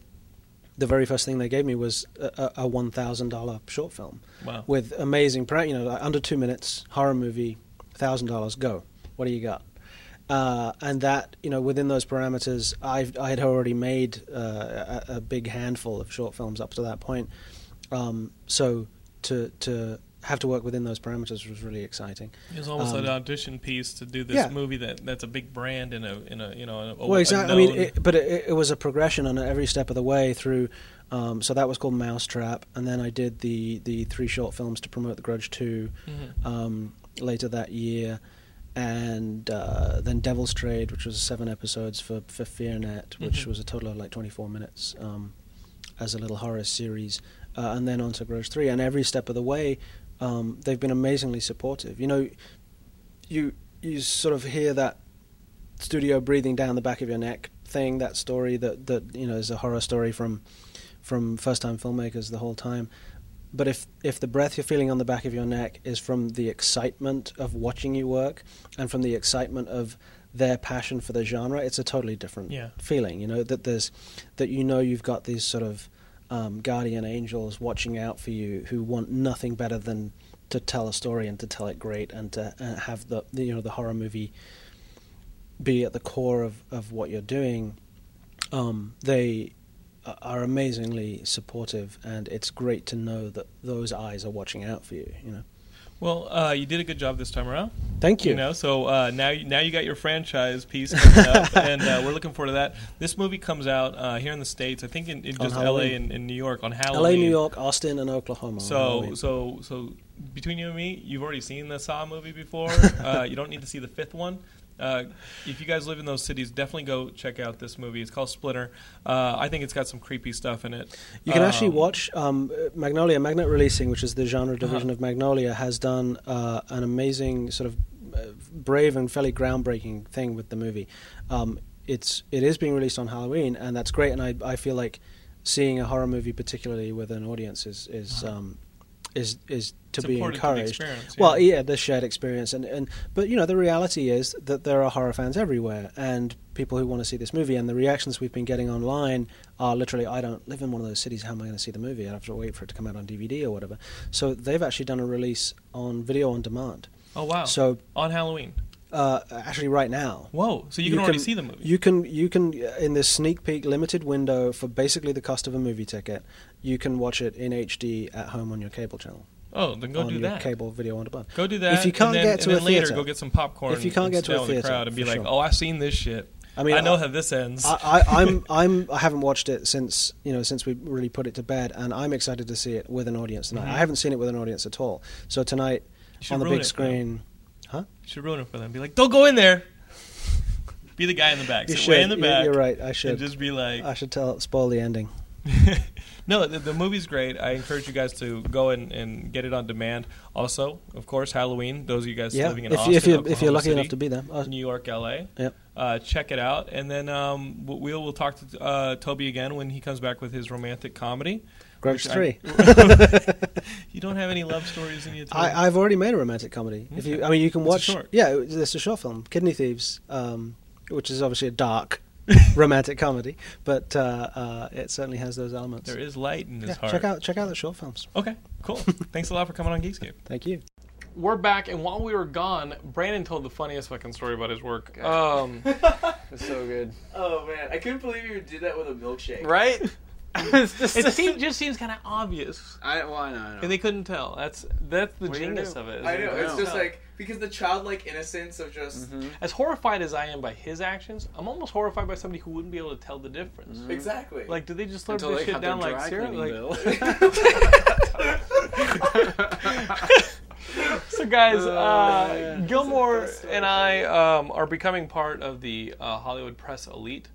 the very first thing they gave me was a, a- a one thousand dollar short film wow. with amazing, pra- you know, like under two minutes horror movie, thousand dollars. Go. What do you got? Uh, and that you know within those parameters, I've I had already made uh, a, a big handful of short films up to that point. Um, so to to have to work within those parameters was really exciting. It was almost Um, an audition piece to do this yeah. movie that that's a big brand in a in a you know a, well, exactly. I mean, it, but it, it was a progression on every step of the way through. Um, so that was called Mousetrap, and then I did the the three short films to promote The Grudge Two. Mhm. um, later that year, and uh, then Devil's Trade, which was seven episodes for for FearNet, which Mhm. was a total of like 24 minutes um, as a little horror series, uh, and then on to Grudge Three. And every step of the way, um, they've been amazingly supportive. You know, you you sort of hear that studio breathing down the back of your neck thing, that story that that you know is a horror story from from first time filmmakers the whole time. But if if the breath you're feeling on the back of your neck is from the excitement of watching you work and from the excitement of their passion for the genre, it's a totally different Yeah. feeling. You know that there's that you know you've got these sort of um, guardian angels watching out for you who want nothing better than to tell a story and to tell it great and to uh, have the, you know the horror movie be at the core of, of what you're doing. Um, they are amazingly supportive, and it's great to know that those eyes are watching out for you. You know. Well, uh, you did a good job this time around. Thank you. You know, so uh, now you- now you got your franchise piece coming up, and uh, we're looking forward to that. This movie comes out uh, here in the states, I think in, in just L.A. And, and New York on Halloween. L.A., New York, Austin, and Oklahoma. So Halloween. so so between you and me, you've already seen the Saw movie before. uh, you don't need to see the fifth one. Uh, if you guys live in those cities, definitely go check out this movie. It's called Splinter. Uh, I think it's got some creepy stuff in it. You can actually Um, watch um, Magnolia. Magnet Releasing, which is the genre division Uh-huh. of Magnolia, has done uh, an amazing sort of uh, brave and fairly groundbreaking thing with the movie. Um, it's it is being released on Halloween, and that's great. And I I feel like seeing a horror movie, particularly with an audience, is is um, is is to It's be important to the encouraged. experience, Well, yeah. yeah, the shared experience, and, and but you know the reality is that there are horror fans everywhere, and people who want to see this movie. And the reactions we've been getting online are literally, "I don't live in one of those cities. How am I going to see the movie? I have to wait for it to come out on DVD or whatever." So they've actually done a release on video on demand. Oh wow! So on Halloween. uh, actually, right now, Whoa! So you can already see the movie. you can you can in this sneak peek limited window for basically the cost of a movie ticket, you can watch it in HD at home on your cable channel. Oh, then go on do your that. cable video on demand. Go do that. If you can't and then, get to a then later, theater, go get some popcorn. If you can't and get to a in the theater, crowd and be like, sure. "Oh, I've seen this shit. I mean, I know I- how this ends." I, I, I'm I'm I haven't watched it since you know since we really put it to bed, and I'm excited to see it with an audience tonight. Mhm. I haven't seen it with an audience at all. So tonight on the big screen, huh? You should ruin it for them. Be like, "Don't go in there." Be the guy in the back. You Sit should. way in the back. You're right. I should. Just be like, I should tell spoil the ending. no, the, the movie's great. I encourage you guys to go and, and get it on demand. Also, of course, Halloween. Those of you guys Yeah, living in if Austin, you- if you're- if you're lucky City, enough to be there. Uh, New York, L.A. Yep. Uh, check it out, and then um, we'll we'll talk to uh, Toby again when he comes back with his romantic comedy. Grudge I- three. you don't have any love stories in you. I, I've already made a romantic comedy. If you, I mean, you can It's watch. short. Yeah, it's a short film, Kidney Thieves, um, which is obviously a dark romantic comedy, but uh, uh, it certainly has those elements. There is light in his Yeah, heart. check out check out the short films. Okay, cool. Thanks a lot for coming on Geekscape. Thank you. We're back, and while we were gone, Brandon told the funniest fucking story about his work. Um, It's so good. Oh man, I couldn't believe you did that with a milkshake. Right? It's just, it seems, just seems kind of obvious. I, well, I know, I know. And they couldn't tell. That's that's the What are you gonna genius do? of it. is I they know. couldn't It's just tell. like because the childlike innocence of just as horrified as I am by his actions, I'm almost horrified by somebody who wouldn't be able to tell the difference. exactly. Like, do they just slurp Until this they shit got down their like dry cereal? cleaning Like, so guys, Oh, uh. Gilmore That's the best story and I um, are becoming part of the uh, Hollywood press elite,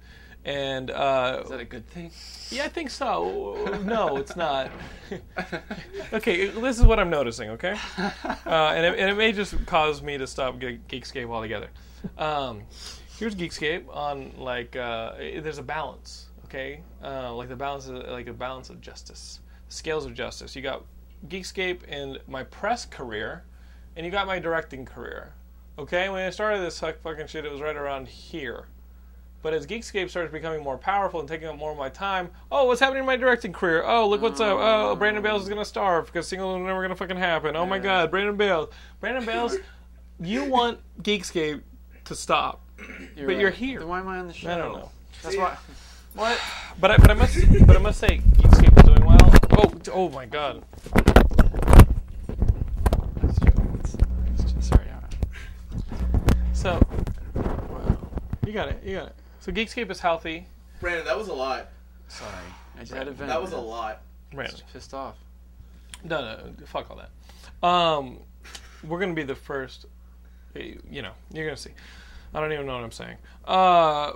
and uh, Is that a good thing? yeah, I think so. No, it's not. okay, this is what I'm noticing. Okay, uh, and, it, and it may just cause me to stop Ge- Geekscape altogether. Um, here's Geekscape on like uh, there's a balance. Okay, uh, like the balance is like a balance of justice, scales of justice. You got Geekscape and my press career, and you got my directing career. Okay, when I started this fuck- fucking shit, it was right around here. But as Geekscape starts becoming more powerful and taking up more of my time, oh, what's happening in my directing career? Oh, look what's up. Oh, oh. Brandon Bales is gonna starve because Single are never gonna fucking happen. Oh my God, Brandon Bales. Brandon Bales, you want Geekscape to stop, but you're here. Then why am I on the show? I don't know. That's why. What? But I, but I must but I must say Geekscape is doing well. Oh, oh my God. It's joking. It's, it's just, sorry. all right. So, you got it. You got it. So Geekscape is healthy. Brandon, that was a lot. Sorry. I just had a vent. That was a lot. Right. Just pissed off. No, no, fuck all that. Um, we're gonna be the first. You know, you're gonna see. I don't even know what I'm saying. Uh,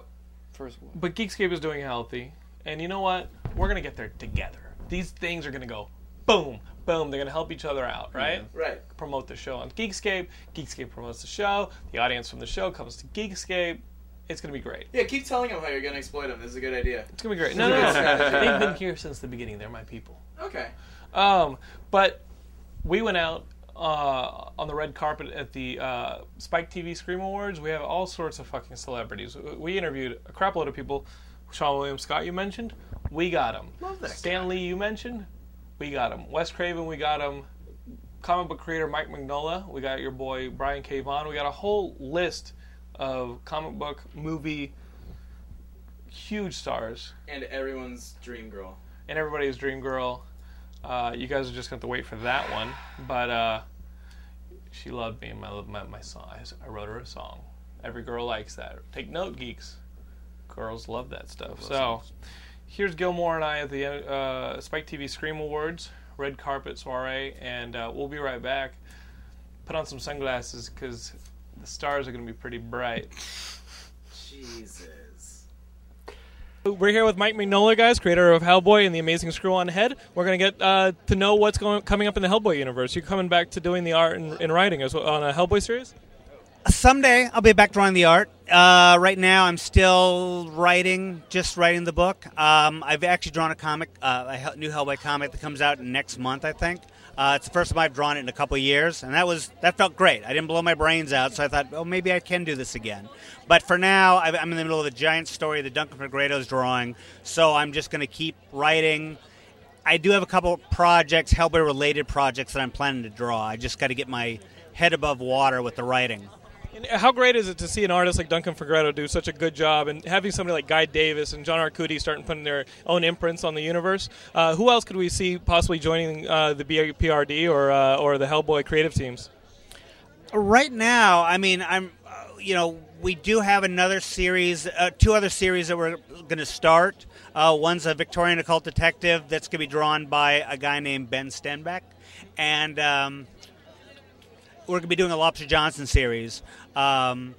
First one. but Geekscape is doing healthy, and you know what? We're gonna get there together. These things are gonna go boom, boom. They're gonna help each other out, right? Right. Promote the show on Geekscape. Geekscape promotes the show. The audience from the show comes to Geekscape. It's gonna be great. Yeah, keep telling them how you're gonna exploit them. This is a good idea. It's gonna be great. No, no, no. They've been here since the beginning. They're my people. Okay. Um, but we went out uh, on the red carpet at the uh, Spike TV Scream Awards. We have all sorts of fucking celebrities. We interviewed a crap load of people. Seann William Scott, you mentioned, we got him. Love that Stan Lee, you mentioned, we got him. Wes Craven, we got him. Comic book creator Mike Mignola, we got your boy Brian K. Vaughan. We got a whole list of comic book, movie, huge stars And everyone's dream girl. and everybody's dream girl. Uh, you guys are just going to wait for that one, but uh, she loved me my, my my song. I wrote her a song. Every girl likes that. Take note, geeks. Girls love that stuff. So here's Gilmore and I at the uh, Spike TV Scream Awards, red carpet soiree, and uh, we'll be right back. Put on some sunglasses because the stars are going to be pretty bright. Jesus. We're here with Mike Mignola, guys, creator of Hellboy and the Amazing Screw on Head. We're going to get uh, to know what's going coming up in the Hellboy universe. You're coming back to doing the art and, and writing as well on a Hellboy series. Someday I'll be back drawing the art. Uh, right now I'm still writing, just writing the book. Um, I've actually drawn a comic, uh, a new Hellboy comic that comes out next month, I think. Uh, it's the first time I've drawn it in a couple years, and that was that felt great. I didn't blow my brains out, so I thought, oh, maybe I can do this again. But for now, I'm in the middle of the giant story that Duncan Fegredo's drawing, so I'm just going to keep writing. I do have a couple projects, Hellboy related projects that I'm planning to draw. I just got to get my head above water with the writing. And how great is it to see an artist like Duncan Fegredo do such a good job, and having somebody like Guy Davis and John Arcudi starting putting their own imprints on the universe? Uh, who else could we see possibly joining uh, the BPRD or uh, or the Hellboy creative teams? Right now, I mean, I'm, you know, we do have another series, uh, two other series that we're going to start. Uh, one's a Victorian occult detective that's going to be drawn by a guy named Ben Stenbeck, and um, we're going to be doing a Lobster Johnson series. Um,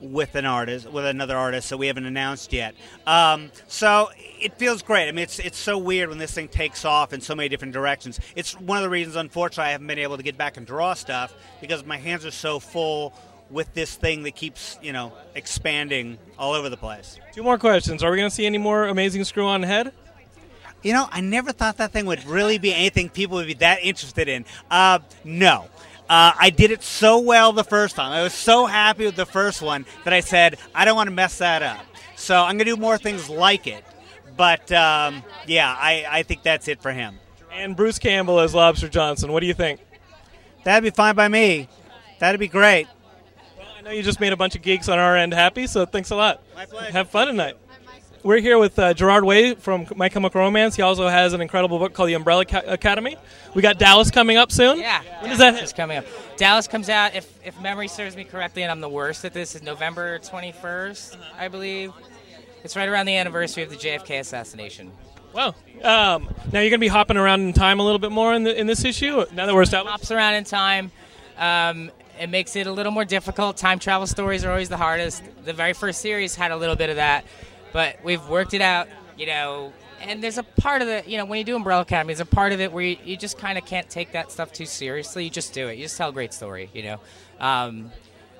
with an artist, with another artist, so we haven't announced yet. Um, so it feels great. I mean, it's it's so weird when this thing takes off in so many different directions. It's one of the reasons, unfortunately, I haven't been able to get back and draw stuff because my hands are so full with this thing that keeps you know expanding all over the place. Two more questions. Are we going to see any more amazing screw on head? You know, I never thought that thing would really be anything people would be that interested in. Uh, no. Uh, I did it so well the first time. I was so happy with the first one that I said, I don't want to mess that up. So I'm going to do more things like it. But um, yeah, I, I think that's it for him. And Bruce Campbell as Lobster Johnson. What do you think? That'd be fine by me. That'd be great. Well, I know you just made a bunch of geeks on our end happy, so thanks a lot. My pleasure. Have fun tonight. We're here with uh, Gerard Way from My Chemical Romance. He also has an incredible book called The Umbrella Ca- Academy. We got Dallas coming up soon. Yeah. When does that? It's coming up. Dallas comes out, if, if memory serves me correctly, and I'm the worst at this, is November 21st, I believe. It's right around the anniversary of the JFK assassination. Wow. Um, now you're going to be hopping around in time a little bit more in, the, in this issue. Now that we're established. Hops around in time. Um, it makes it a little more difficult. Time travel stories are always the hardest. The very first series had a little bit of that, but we've worked it out, you know. And there's a part of the, you know, when you do Umbrella Academy, there's a part of it where you, you just kind of can't take that stuff too seriously. You just do it. You just tell a great story, you know. Um,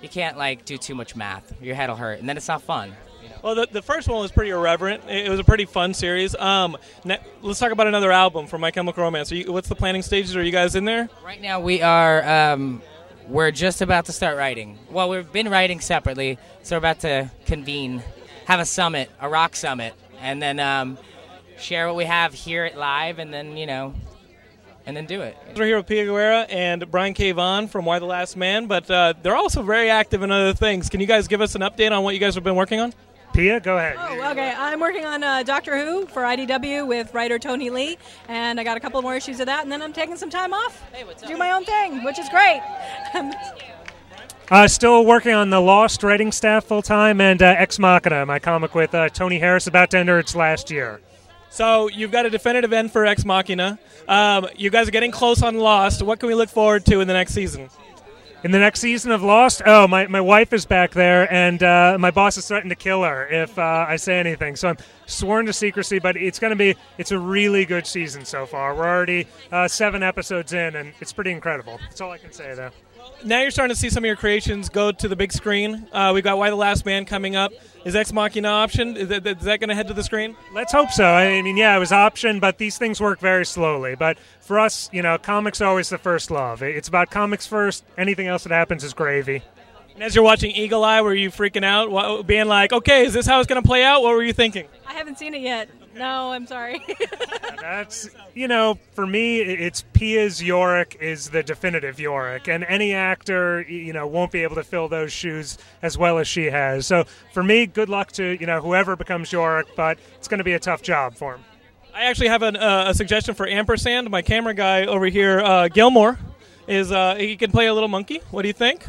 you can't like do too much math. Your head will hurt, and then it's not fun. Well, the, the first one was pretty irreverent. It, it was a pretty fun series. Um, ne- let's talk about another album from My Chemical Romance. Are you, what's the planning stages? Are you guys in there? Right now, we are. Um, we're just about to start writing. Well, we've been writing separately, so we're about to convene, have a summit, a rock summit, and then um, share what we have here at live, and then you know, and then do it. We're here with Pia Guerra and Brian K. Vaughan from Y: The Last Man, but uh, they're also very active in other things. Can you guys give us an update on what you guys have been working on? Pia, go ahead. Oh, okay. I'm working on uh, Doctor Who for IDW with writer Tony Lee, and I got a couple more issues of that, and then I'm taking some time off to do my own thing, which is great. Uh, still working on the Lost writing staff full time and uh, Ex Machina, my comic with uh, Tony Harris, about to enter its last year. So you've got a definitive end for Ex Machina. Um, you guys are getting close on Lost. What can we look forward to in the next season? In the next season of Lost, oh, my, my wife is back there, and uh, my boss is threatened to kill her if uh, I say anything. So I'm sworn to secrecy, but it's going to be it's a really good season so far. We're already uh, seven episodes in, and it's pretty incredible. That's all I can say, though. Now you're starting to see some of your creations go to the big screen. Uh, we've got Y: The Last Man coming up. Is Ex Machina option? Is that, is that going to head to the screen? Let's hope so. I mean, yeah, it was option, but these things work very slowly. But for us, you know, comics are always the first love. It's about comics first. Anything else that happens is gravy. And as you're watching Eagle Eye, were you freaking out, being like, "Okay, is this how it's going to play out?" What were you thinking? I haven't seen it yet. No, I'm sorry. That's you know, for me, it's Pia's Yorick is the definitive Yorick, and any actor you know won't be able to fill those shoes as well as she has. So for me, good luck to you know whoever becomes Yorick, but it's going to be a tough job for him. I actually have an, uh, a suggestion for Ampersand. My camera guy over here, uh, Gilmore, is uh, he can play a little monkey. What do you think?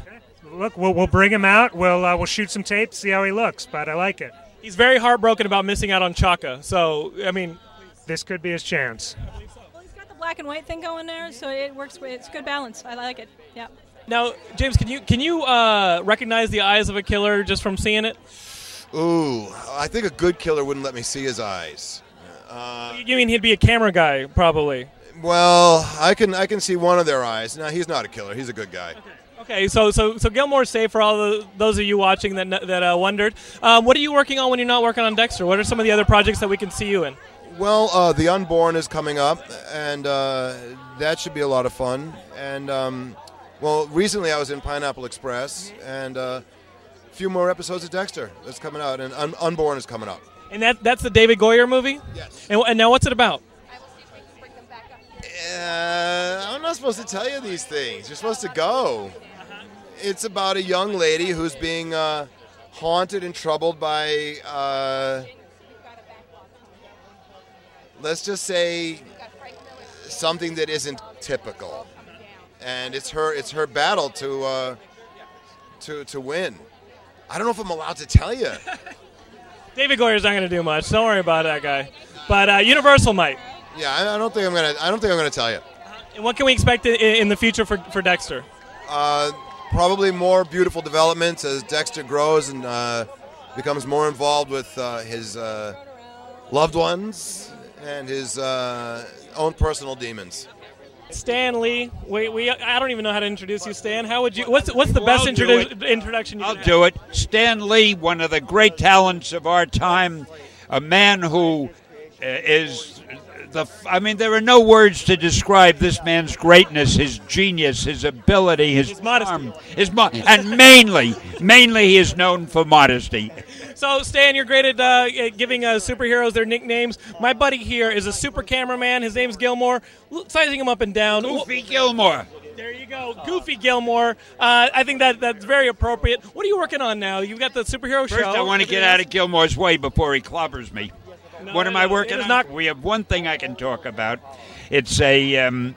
Look, we'll, we'll bring him out. We'll uh, we'll shoot some tape, see how he looks. But I like it. He's very heartbroken about missing out on Chaka. So I mean, this could be his chance. Well, he's got the black and white thing going there, so it works. It's good balance. I like it. Yeah. Now, James, can you can you uh, recognize the eyes of a killer just from seeing it? Ooh, I think a good killer wouldn't let me see his eyes. Uh, You mean he'd be a camera guy, probably? well, I can I can see one of their eyes. Now he's not a killer. He's a good guy. Okay, so so so Gilmore's safe for all the, those of you watching that that uh, wondered. Um, what are you working on when you're not working on Dexter? What are some of the other projects that we can see you in? Well, uh, the Unborn is coming up, and uh, that should be a lot of fun. And um, well, recently I was in Pineapple Express, and uh, a few more episodes of Dexter that's coming out, and Un- Unborn is coming up. And that that's the David Goyer movie. Yes. And, and now what's it about? Uh, I'm not supposed to tell you these things. You're supposed to go. It's about a young lady who's being uh, haunted and troubled by, uh, let's just say, something that isn't typical, and it's her it's her battle to uh, to to win. I don't know if I'm allowed to tell you. David Goyer's not going to do much. Don't worry about that guy. But uh, Universal might. Yeah, I, I don't think I'm gonna. I don't think I'm gonna tell you. And what can we expect in, in the future for, for Dexter? Uh, probably more beautiful developments as Dexter grows and uh, becomes more involved with uh, his uh, loved ones and his uh, own personal demons. Stan Lee. We, we I don't even know how to introduce you, Stan. How would you? What's what's the Well, best I'll introdu- introduction you I'll can do it. Stan Lee, one of the great talents of our time, a man who uh, is the. I mean, there are no words to describe this man's greatness, his genius, his ability, his, his modesty, his mo- and mainly, mainly, he is known for modesty. So, Stan, you're great at, uh, giving uh, superheroes their nicknames. My buddy here is a super cameraman. His name's Gilmore. Sizing him up and down. Goofy Gilmore. There you go, Goofy Gilmore. Uh, I think that that's very appropriate. What are you working on now? You've got the superhero First, show. I want to get out of Gilmore's way before he clobbers me. What am no, I working on? not- We have one thing I can talk about. It's a um,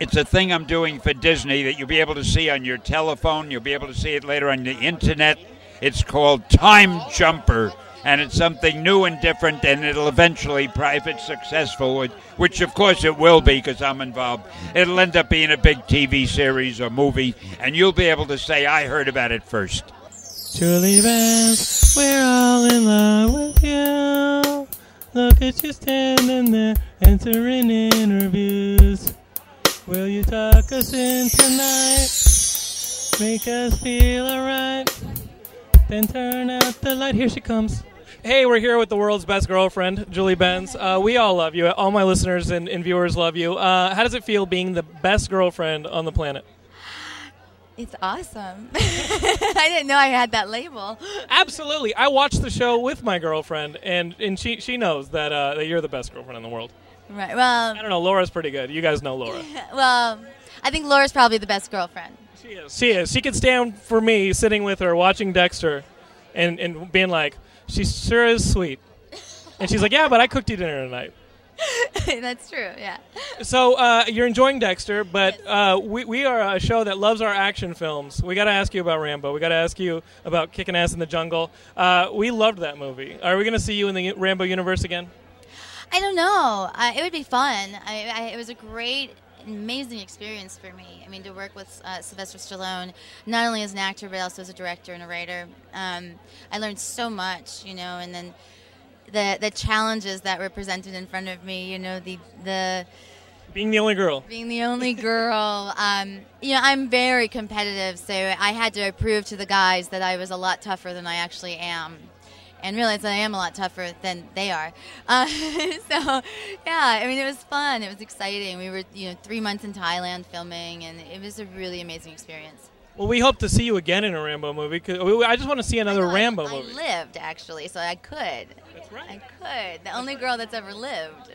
it's a thing I'm doing for Disney that you'll be able to see on your telephone. You'll be able to see it later on the internet. It's called Time Jumper, and it's something new and different. And it'll eventually, if it's successful, which of course it will be because I'm involved, it'll end up being a big TV series or movie, and you'll be able to say I heard about it first. Julie Benz, we're all in love with you. Look at you standing there answering interviews. Will you talk us in tonight? Make us feel alright. Then turn out the light. Here she comes. Hey, we're here with the world's best girlfriend, Julie Benz. Uh, we all love you. All my listeners and, and viewers love you. Uh, how does it feel being the best girlfriend on the planet? It's awesome. I didn't know I had that label. Absolutely. I watched the show with my girlfriend, and, and she, she knows that, uh, that you're the best girlfriend in the world. Right. Well, I don't know. Laura's pretty good. You guys know Laura. well, I think Laura's probably the best girlfriend. She is. She is. She could stand for me sitting with her watching Dexter and, and being like, she sure is sweet. And she's like, yeah, but I cooked you dinner tonight. That's true. Yeah. So uh, you're enjoying Dexter, but uh, we, we are a show that loves our action films. We got to ask you about Rambo. We got to ask you about kicking ass in the jungle. Uh, we loved that movie. Are we going to see you in the Rambo universe again? I don't know. It would be fun. I, I, it was a great, amazing experience for me. I mean, to work with uh, Sylvester Stallone, not only as an actor but also as a director and a writer. Um, I learned so much, you know, and then the the challenges that were presented in front of me. You know, the the Being the only girl. being the only girl. Um, you know, I'm very competitive, so I had to prove to the guys that I was a lot tougher than I actually am. And realize that I am a lot tougher than they are. Uh, so, yeah, I mean, it was fun. It was exciting. We were, you know, three months in Thailand filming, and it was a really amazing experience. Well, we hope to see you again in a Rambo movie. Cause I just want to see another Rambo I movie. lived, actually, so I could. Right. I could. The only girl that's ever lived.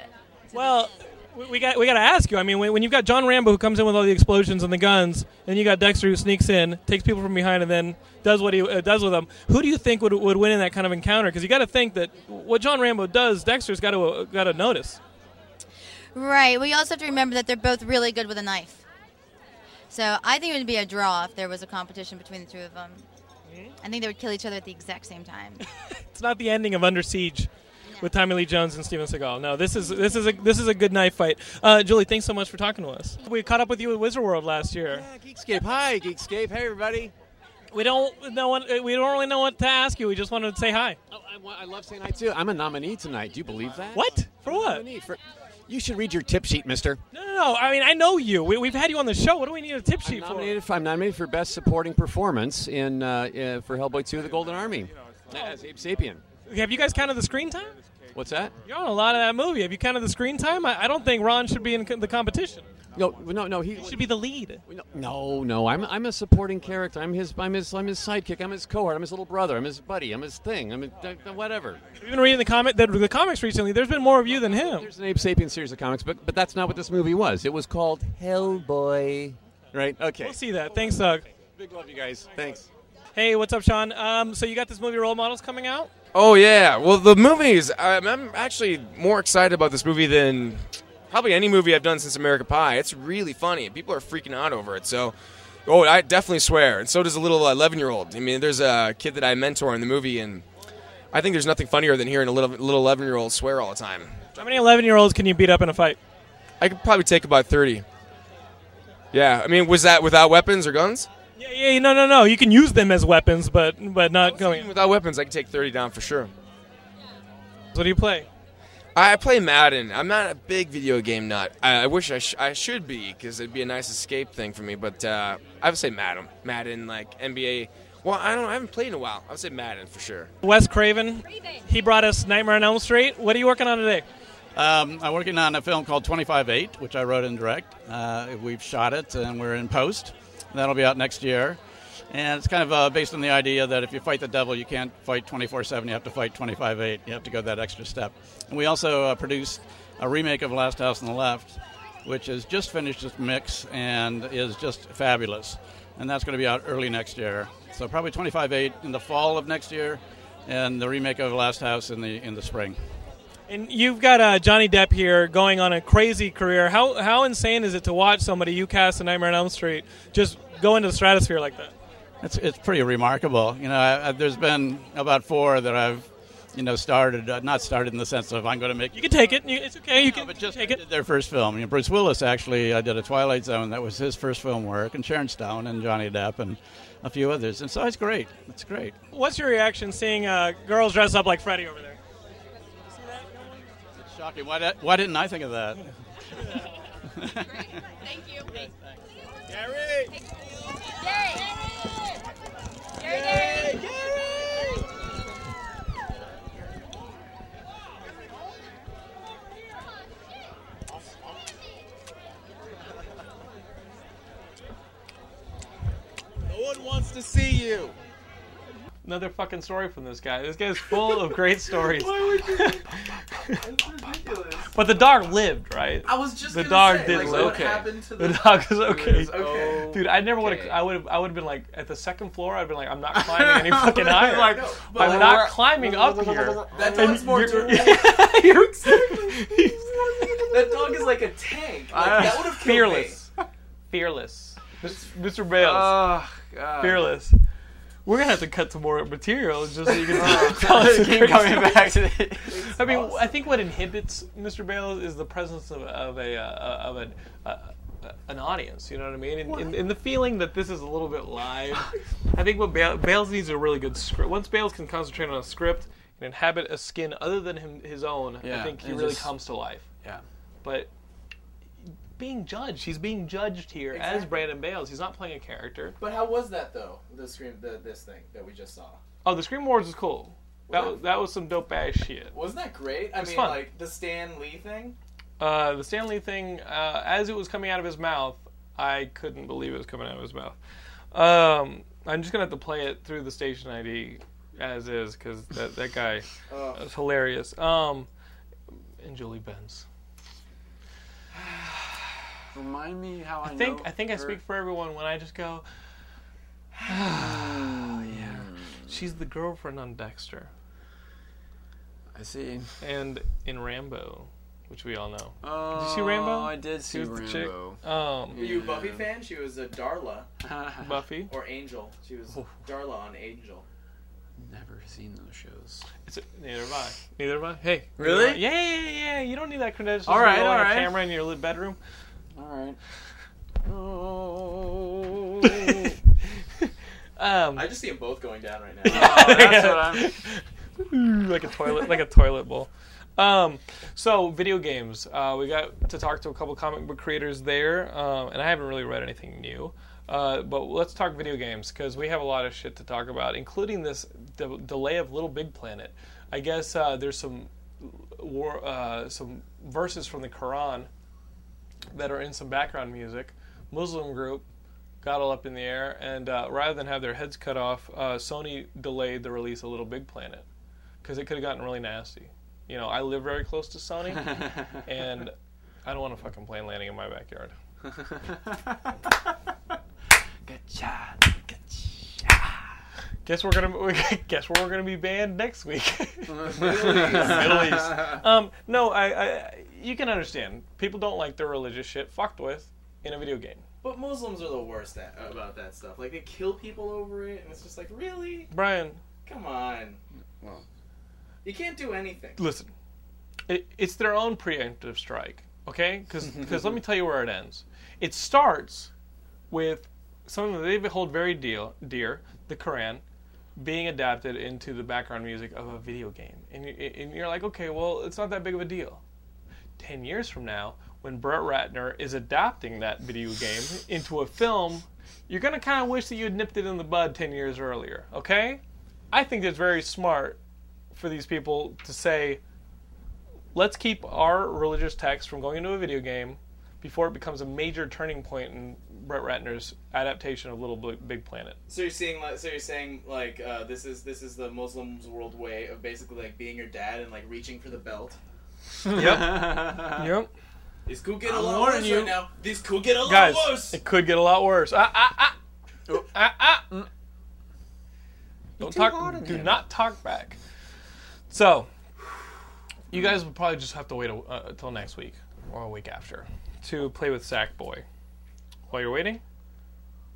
Well, we- got we got to ask you. I mean, when, when you've got John Rambo who comes in with all the explosions and the guns, and you got Dexter who sneaks in, takes people from behind, and then does what he uh, does with them. Who do you think would would win in that kind of encounter? Because you got to think that what John Rambo does, Dexter's got to uh, got to notice. Right. Well, you also have to remember that they're both really good with a knife. So I think it would be a draw if there was a competition between the two of them. I think they would kill each other at the exact same time. It's not the ending of Under Siege with Tommy Lee Jones and Steven Seagal. No, this is this is a this is a good knife fight. Uh, Julie, thanks so much for talking to us. We caught up with you at Wizard World last year. Geekscape. Hi, Geekscape. Hey, everybody. We don't know what we don't really know what to ask you. We just wanted to say hi. Oh, I, I love saying hi too. I'm a nominee tonight. Do you believe that? What? For I'm a what? You should read your tip sheet, Mister. No, no, no. I mean, I know you. We, we've had you on the show. What do we need a tip sheet for? Nominated for, I'm nominated for best supporting performance in uh, uh, for Hellboy 2: The Golden Army as Abe Sapien. Have you guys counted the screen time? What's that? You're on a lot of that movie. Have you counted the screen time? I, I don't think Ron should be in the competition. No, no, no. He should be the lead. No, no. I'm, I'm a supporting character. I'm his I'm his I'm his sidekick. I'm his cohort. I'm his little brother. I'm his buddy. I'm his thing. I'm his, whatever. You've been reading the comic, the, the comics recently. There's been more of you than him. There's an Abe Sapien series of comics, but but that's not what this movie was. It was called Hellboy. right? Okay. We'll see that. Thanks, Doug. Big love, you guys. Thanks. Hey, what's up, Sean? Um, so you got this movie Role Models coming out? Oh yeah. Well, the movies. I'm, I'm actually more excited about this movie than probably any movie I've done since America Pie. It's really funny. And people are freaking out over it. So, oh, I definitely swear. And so does a little 11 year old. I mean, there's a kid that I mentor in the movie, and I think there's nothing funnier than hearing a little little 11 year old swear all the time. How many 11 year olds can you beat up in a fight? I could probably take about 30. Yeah. I mean, was that without weapons or guns? Yeah, yeah, no, no, no. You can use them as weapons, but but not going. Without weapons, I could take 30 down for sure. What do you play? I play Madden. I'm not a big video game nut. I, I wish I, sh- I should be because it'd be a nice escape thing for me. But uh, I would say Madden. Madden, like NBA. Well, I don't. I haven't played in a while. I would say Madden for sure. Wes Craven, he brought us Nightmare on Elm Street. What are you working on today? Um, I'm working on a film called 25-8, which I wrote and direct. Uh, we've shot it, and we're in post. That'll be out next year. And it's kind of uh, based on the idea that if you fight the devil, you can't fight 24-7. You have to fight 25-8. You have to go that extra step. And we also uh, produced a remake of Last House on the Left, which has just finished its mix and is just fabulous. And that's going to be out early next year. So probably 25-8 in the fall of next year, and the remake of Last House in the in the spring. And you've got uh, Johnny Depp here going on a crazy career. How how insane is it to watch somebody you cast in Nightmare on Elm Street just go into the stratosphere like that? It's it's pretty remarkable. You know, I, I, there's been about four that I've, you know, started. Uh, not started in the sense of I'm going to make. You can take it. You, it's okay. You can but just take it. Their first film. You know, Bruce Willis actually. I did a Twilight Zone. That was his first film work, and Sharon Stone and Johnny Depp and a few others. And so it's great. It's great. What's your reaction seeing uh, girls dress up like Freddy over there? It's shocking. Why, di- why didn't I think of that? Thank you. Gary. Gary. To see you. Another fucking story from this guy. This guy's full of great stories. But the dog lived, right? I was just the dog say, did like, live. what happened to the- dog is okay. Is okay. Dude, I never would have. I would have. I would have been like at the second floor. I'd been like, I'm not climbing any fucking higher. Like, no, I'm like- not climbing up here. That And dog's more you're- durable. you're that dog is like a tank. Like, Uh, that would have killed fearless. Fearless. Mr. Bales. Oh, God. Fearless. We're gonna have to cut some more material just so you can Oh, tell us keep coming back to the- I mean, I think what inhibits Mr. Bales is the presence of, of a uh, of an uh, an audience. You know what I mean? And, and, and the feeling that this is a little bit live. I think what Bale, Bales needs a really good script. Once Bales can concentrate on a script and inhabit a skin other than him, his own, I think he really just- comes to life. Yeah. But being judged, he's being judged here as Brandon Bales. He's not playing a character. But how was that though? The scream, the this thing that we just saw. Oh, the Scream Wars is cool. That was, that was some dope ass shit. Wasn't that great? I It was mean, fun. like the Stan Lee thing. Uh, the Stan Lee thing, uh, as it was coming out of his mouth, I couldn't believe it was coming out of his mouth. Um, I'm just gonna have to play it through the station ID as is because that that guy Oh. is hilarious. Um, and Julie Benz. Remind me how I, I think know I think I speak for everyone when I just go. yeah, she's the girlfriend on Dexter. I see. And in Rambo, which we all know. Oh, did you see Rambo? I did see She was the chick. Rambo. Um, Were you a Buffy fan? She was a Darla. Buffy or Angel. She was Darla on Angel. Never seen those shows. It's a, neither have I. Neither have I. Hey. Really? I. Yeah, yeah, yeah, yeah. You don't need that credentials. All right, to roll all a camera in your little bedroom. All right. Um, I just see them both going down right now. Oh, that's what I'm. like a toilet, like a toilet bowl. Um, so video games. Uh, we got to talk to a couple comic book creators there, um, and I haven't really read anything new. Uh, but let's talk video games because we have a lot of shit to talk about, including this de- delay of Little Big Planet. I guess uh, there's some war, uh, some verses from the Quran that are in some background music. Muslim group got all up in the air, and uh, rather than have their heads cut off, uh, Sony delayed the release of Little Big Planet because it could have gotten really nasty. You know, I live very close to Sony, and I don't want a fucking plane landing in my backyard. Guess we're gonna guess where we're gonna be banned next week. Middle East. Um, no, I, I you can understand. People don't like their religious shit fucked with in a video game. But Muslims are the worst at, about that stuff. Like they kill people over it, and it's just like, really? Brian, Come on. Well, You can't do anything. listen. It, it's their own preemptive strike, okay? Because let me tell you where it ends. It starts with something that they hold very deal, dear, the Quran, being adapted into the background music of a video game. And, you, and you're like, okay, well, it's not that big of a deal. Ten years from now, when Brett Ratner is adapting that video game into a film, you're going to kind of wish that you had nipped it in the bud 10 years earlier, okay? I think it's very smart for these people to say, let's keep our religious text from going into a video game before it becomes a major turning point in Brett Ratner's adaptation of Little Big, Planet. So you're seeing, so you're saying, like, uh, this is this is the Muslims' world way of basically like being your dad and like reaching for the belt. Yep. yep. This could get a I'm lot worse you. right now. This could get a lot Guys, worse. it could get a lot worse. Ah, ah, ah. Ah, ah. Mm. Don't talk. hard Do him. not talk back. So, you guys will probably just have to wait a, uh, until next week or a week after to play with Sackboy. While you're waiting,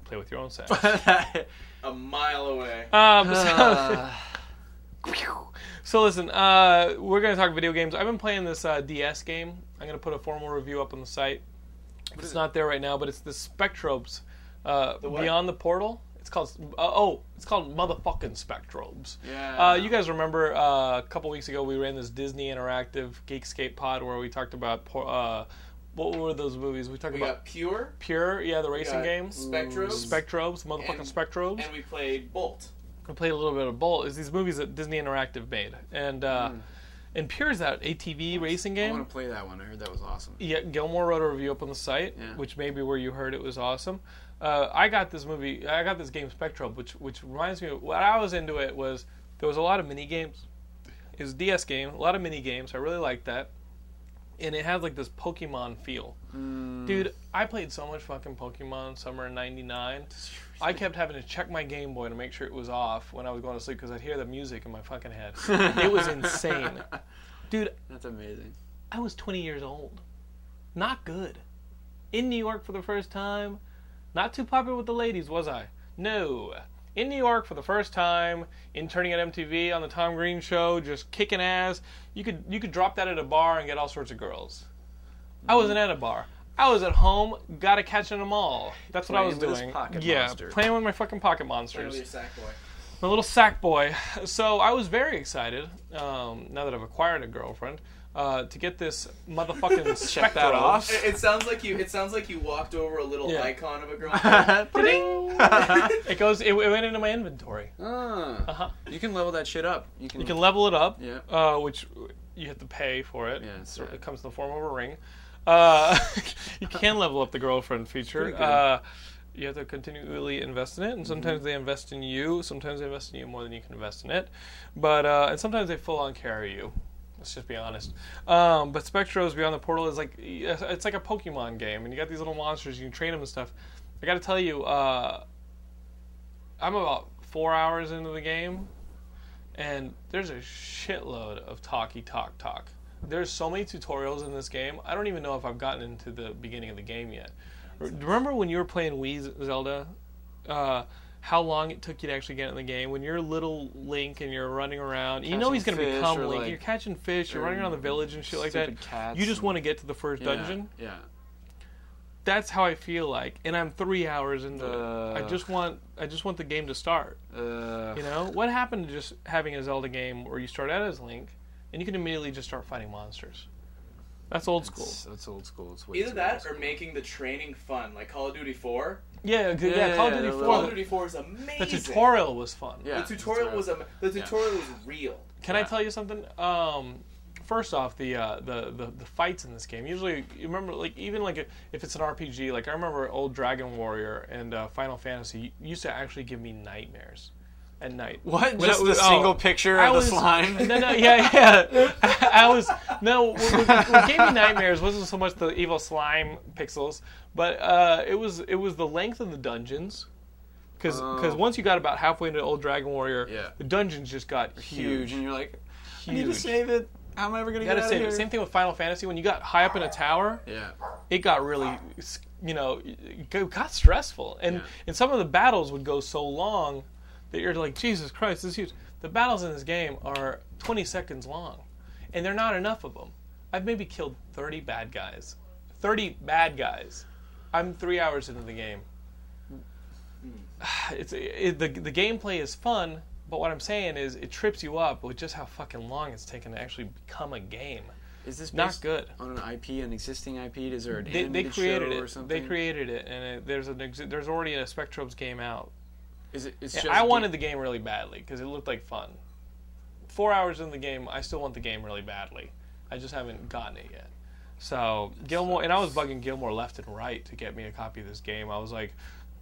play with your own sack. a mile away. Um, so, so listen, uh, we're gonna talk video games. I've been playing this uh, DS game. I'm gonna put a formal review up on the site. It's not there right now, but it's the Spectrobes uh, The? Beyond the Portal. It's called uh, oh, it's called motherfucking Spectrobes. Yeah. Uh, you guys remember uh, a couple weeks ago we ran this Disney interactive Geekscape pod where we talked about uh, what were those movies? We talked We about Pure. Pure, yeah, the racing got game. Spectrobes. Spectrobes, motherfucking And- Spectrobes. And we played Bolt. I played a little bit of Bolt. Is these movies that Disney Interactive made, and uh, Mm. and Pure's that ATV racing game. I want to play that one. I heard that was awesome. Yeah, Gilmore wrote a review up on the site, Yeah. which may be where you heard it was awesome. Uh, I got this movie. I got this game Spectrum, which which reminds me. Of, what I was into it was there was a lot of mini games. It was a DS game, a lot of mini games. I really liked that, and it had like this Pokemon feel. Mm. Dude, I played so much fucking Pokemon summer '99. I kept having to check my Game Boy to make sure it was off when I was going to sleep because I'd hear the music in my fucking head. it was insane, dude. That's amazing. I was 20 years old. Not good. In New York for the first time. Not too popular with the ladies, was I? No. In New York for the first time, interning at MTV on the Tom Green show, just kicking ass. You could you could drop that at a bar and get all sorts of girls. I wasn't at a bar. I was at home, gotta catch in a mall. That's what I was Playing with his doing. pocket yeah, monster. playing with my fucking pocket monsters with your sack boy. my little sack boy. So I was very excited, um, now that I've acquired a girlfriend, uh, to get this motherfucking Check that Spectro. off. It, it sounds like you. It sounds like you walked over a little Yeah. icon of a girl. it goes. It, it went into my inventory. Ah, Uh-huh. you can level that shit up. You can. You can level it up, Yeah. uh, which you have to pay for it. Yeah, it's so it comes in the form of a ring. Uh, you can level up the girlfriend feature. Uh, you have to continually invest in it, and sometimes they invest in you. Sometimes they invest in you more than you can invest in it. But uh, and sometimes they full on carry you. Let's just be honest. Um, but Spectrobes Beyond the Portal is like it's like a Pokemon game, and you got these little monsters. You can train them and stuff. I got to tell you, uh, I'm about four hours into the game, and there's a shitload of talky talk talk. There's so many tutorials in this game. I don't even know if I've gotten into the beginning of the game yet. Remember when you were playing Wii Zelda? Uh, how long it took you to actually get in the game? When you're little Link and you're running around, you know he's going to become Link. like, you're catching fish. You're running around the village and shit like that. cats You just want to get to the first Yeah, dungeon Yeah. that's how I feel like, and I'm three hours into it. I just want, I just want the game to start. Uh, You know, what happened to just having a Zelda game where you start out as Link, and you can immediately just start fighting monsters? That's old school. That's, that's old school. It's way Either too that old or making the training fun, like Call of Duty 4. Yeah, good- Yeah, yeah, Call of Duty the 4. Call of the- Duty 4 is amazing. The tutorial was fun. Yeah, the tutorial was am- the tutorial was real. Can I tell you something? Um, first off, the, uh, the the the fights in this game. Usually, you remember, like even like if it's an RPG. Like I remember old Dragon Warrior and uh, Final Fantasy used to actually give me nightmares at night. What? When Just I the single picture I of the slime? No, no, yeah, yeah. I was no. What, what- what gave me nightmares wasn't so much the evil slime pixels, but uh, it was it was the length of the dungeons. Because Oh. once you got about halfway into Old Dragon Warrior, Yeah. the dungeons just got huge, huge. and you're like, I need to save it. How am I ever gonna You get out save of it. here? Same thing with Final Fantasy. When you got high up in a tower, Yeah. it got really, you know, it got stressful, and and some of the battles would go so long that you're like, Jesus Christ, this is huge. The battles in this game are 20 seconds long, and they're not enough of them. I've maybe killed 30 bad guys, 30 bad guys. I'm three hours into the game. It's it, the the gameplay is fun, but what I'm saying is it trips you up with just how fucking long it's taken to actually become a game. Is this not good? on an IP, an existing IP? Is there an They, they created it. something? They created it, and it, there's an there's already a Spectrobes game out. Is it? It's Yeah, just I wanted the game really badly because it looked like fun. Four hours in the game, I still want the game really badly. I just haven't gotten it yet. So Gilmore, and I was bugging Gilmore left and right to get me a copy of this game. I was like,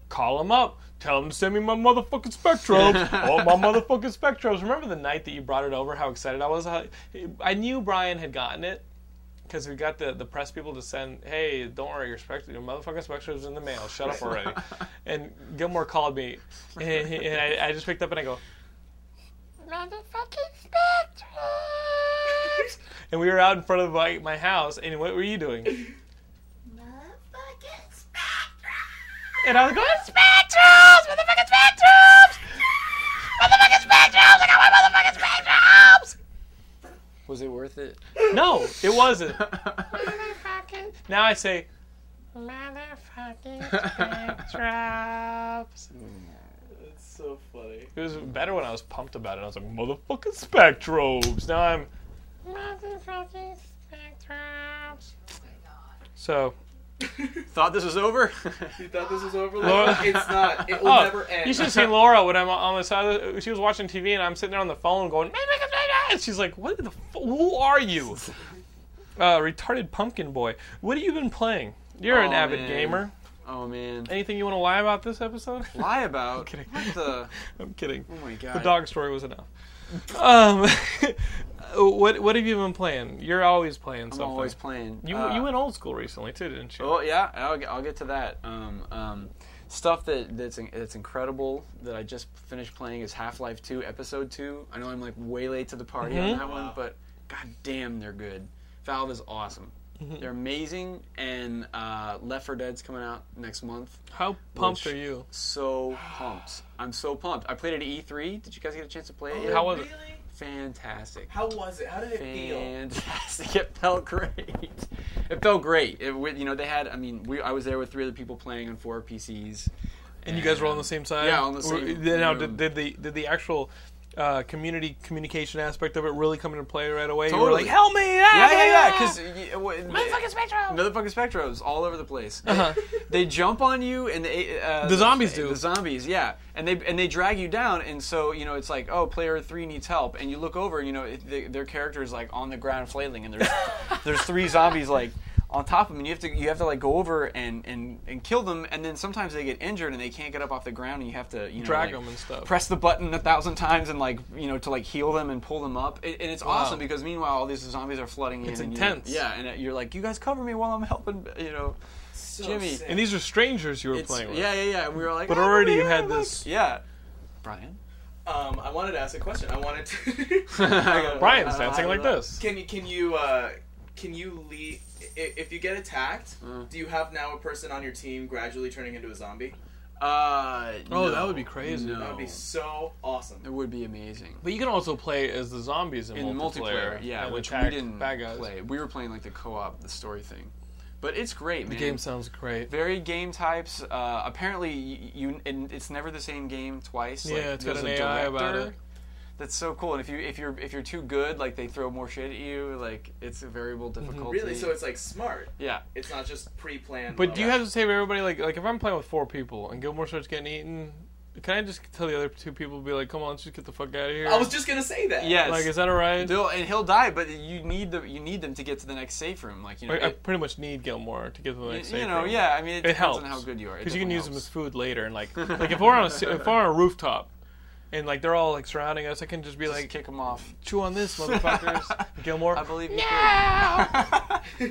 call him up, tell him to send me my motherfucking Spectrobes. oh, my motherfucking Spectrobes. Remember the night that you brought it over? How excited I was. How, I knew Brian had gotten it because we got the, the press people to send, hey, don't worry, your, spect- your motherfucking Spectrobes in the mail. Shut up already. and Gilmore called me, and, he- and I, I just picked up and I go, Motherfucking Spectrobes! and we were out in front of my, my house, and what were you doing? Motherfucking spectres. And I was going, Spectrobes! Motherfucking Spectrobes! Motherfucking Spectrobes! I got my motherfucking Spectrobes! Was it worth it? no, it wasn't. Motherfucking, Now I say, motherfucking Spectrobes. It's mm. so funny. it was better when I was pumped about it. I was like, motherfucking Spectrobes. Now I'm, Motherfucking Spectrobes. so. Thought this was over? You thought this was over? Laura- it's not. It will Oh, never end. You should have seen Laura when I'm on the side. Of the, she was watching TV and I'm sitting there on the phone going, and she's like, "What the? F- who are you?" Uh, retarded pumpkin boy. What have you been playing? You're an Oh, avid man. gamer. Oh man. Anything you want to lie about this episode? Lie about? I'm kidding. What the? I'm kidding. Oh my god. The dog story was enough. Um, what what have you been playing? You're always playing I'm something. always playing. You Uh, you went old school recently too, didn't you? Oh yeah, I'll, get- I'll get to that. Um, um, stuff that that's that's incredible that I just finished playing is Half Life Two Episode Two. I know I'm like way late to the party Mhm. on that one, but god damn, they're good. Valve is awesome. Mhm. They're amazing, and uh, Left 4 Dead's coming out next month. How pumped are you? So pumped! I'm so pumped. I played it at E3. Did you guys get a chance to play it? yet? How was it? Fantastic. How was it? How did it feel? Fantastic. It felt great. It felt great. It, with- you know, they had. I mean, we, I was there with three other people playing on four PCs. And you guys were all on the same side. Yeah, on the Were- same. Now, room. did, did the did the actual uh, community communication aspect of it really come into play right away? You were Totally. like, help me! Yeah, ah, yeah, yeah. ah." Because Motherfucking Spectrobes! motherfucking spectros all over the place. Uh-huh. they jump on you, and they uh, The zombies do. The zombies, yeah, and they and they drag you down, and so you know it's like, oh, player three needs help, and you look over, and you know it, they, their character is like on the ground flailing, and there's there's three zombies like on top of them, and you have to you have to like go over and, and, and kill them, and then sometimes they get injured and they can't get up off the ground, and you have to you know Drag like, them and stuff. press the button a thousand times and like you know to like heal them and pull them up, It- and it's Wow. awesome because meanwhile all these zombies are flooding It's in. and you- intense. yeah, and uh, you're like, you guys cover me while I'm helping, you know, Jimmy. And these are strangers you were It's- playing with. Yeah, yeah, yeah. And we were like, But "Oh, already you had look." this. Yeah. Brian. Um, I wanted to ask a question. I wanted to. Brian's dancing like this. Can you can you uh, can you lead if, if you get attacked? Mm. Do you have now a person on your team gradually turning into a zombie? Uh, Oh, no. that would be crazy. No. That would be so awesome. It would be amazing. But you can also play as the zombies in, In multiplayer, yeah, which we didn't bad guys. play. We were playing like the co-op, the story thing. But it's great, The man. game sounds great. Very game types. Uh, apparently, you, you and it's never the same game twice. Yeah, like, it's got an a AI about it. That's so cool. And if you if you're if you're too good, like they throw more shit at you. Like it's a variable mm-hmm. difficulty. Really? So it's like smart. Yeah. It's not just pre-planned. But do you have to save everybody like like if I'm playing with four people and Gilmore starts getting eaten? Can I just tell the other two people be like, "Come on, let's just get the fuck out of here"? I was just gonna say that. Yes. Like, is that alright? They'll, and he'll die, but you need the you need them to get to the next safe room. Like you know, I, I pretty much need Gilmore to get to the next. you safe know, room. yeah, I mean, it depends helps on how good you are. Because you can definitely use them as food later, and like like if we're on a if we're on a rooftop, and like they're all like surrounding us, I can just be Just like, kick them off. chew on this, motherfuckers. Gilmore, I believe you No!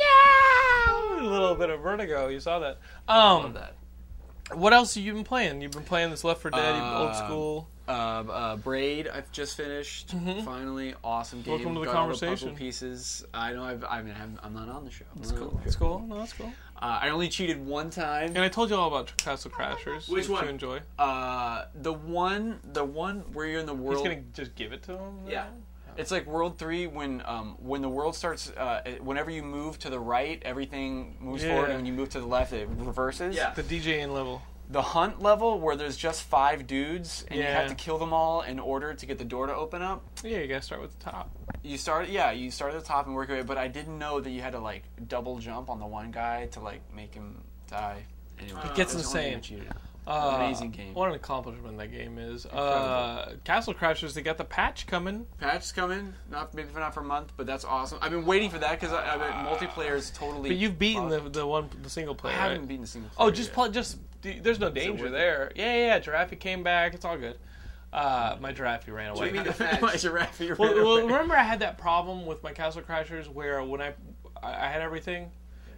no. a little bit of vertigo. You saw that. Um, Love that. What else have you been playing? You've been playing this Left 4 Dead, you old Uh, school. Uh, uh, Braid, I've just finished. Finally, awesome game. Mm-hmm. Welcome to the Got conversation. pieces. I know. I've, I mean, I'm, I'm not on the show. That's cool. That's cool. No, that's cool. Uh, I only cheated one time. And I told you all about Castle Crashers. Which one? you enjoy? Uh, the one, the one where you're in the world. He's gonna just give it to him. Yeah. It's like World Three when um, when the world starts. Uh, whenever you move to the right, everything moves Yeah. forward, and when you move to the left, it reverses. Yeah. The DJing level. The hunt level where there's just five dudes and you have to kill them all in order to get the door to open up. Yeah, you gotta start with the top. You start, yeah, you start at the top and work your way. But I didn't know that you had to like double jump on the one guy to like make him die. Anyway, It gets that's the only thing I insane. Uh, Amazing game. What an accomplishment that game is. Uh, Castle Crashers, they got the patch coming. Patch's coming, not maybe not for a month, but that's awesome. I've been waiting for that because I, I mean, multiplayer is totally. But you've beaten the the one the single player. I haven't right? beaten the single Oh, just yet. play. Just d- there's no danger worth it? there. Yeah, yeah. yeah. Giraffe came back. It's all good. Uh, my giraffe ran away. do you mean the? My giraffe ran well, well, away. remember I had that problem with my Castle Crashers where when I I I had everything,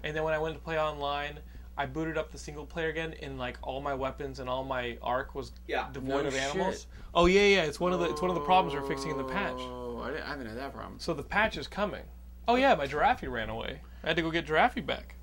and then when I went to play online. I booted up the single player again, and like all my weapons and all my arc was Yeah. devoid No of shit. animals. Oh yeah, yeah. It's one of the it's one of the problems we're fixing in the patch. Oh, I, didn't- I haven't had that problem. So the patch is coming. Oh yeah, my giraffe ran away. I had to go get giraffe back.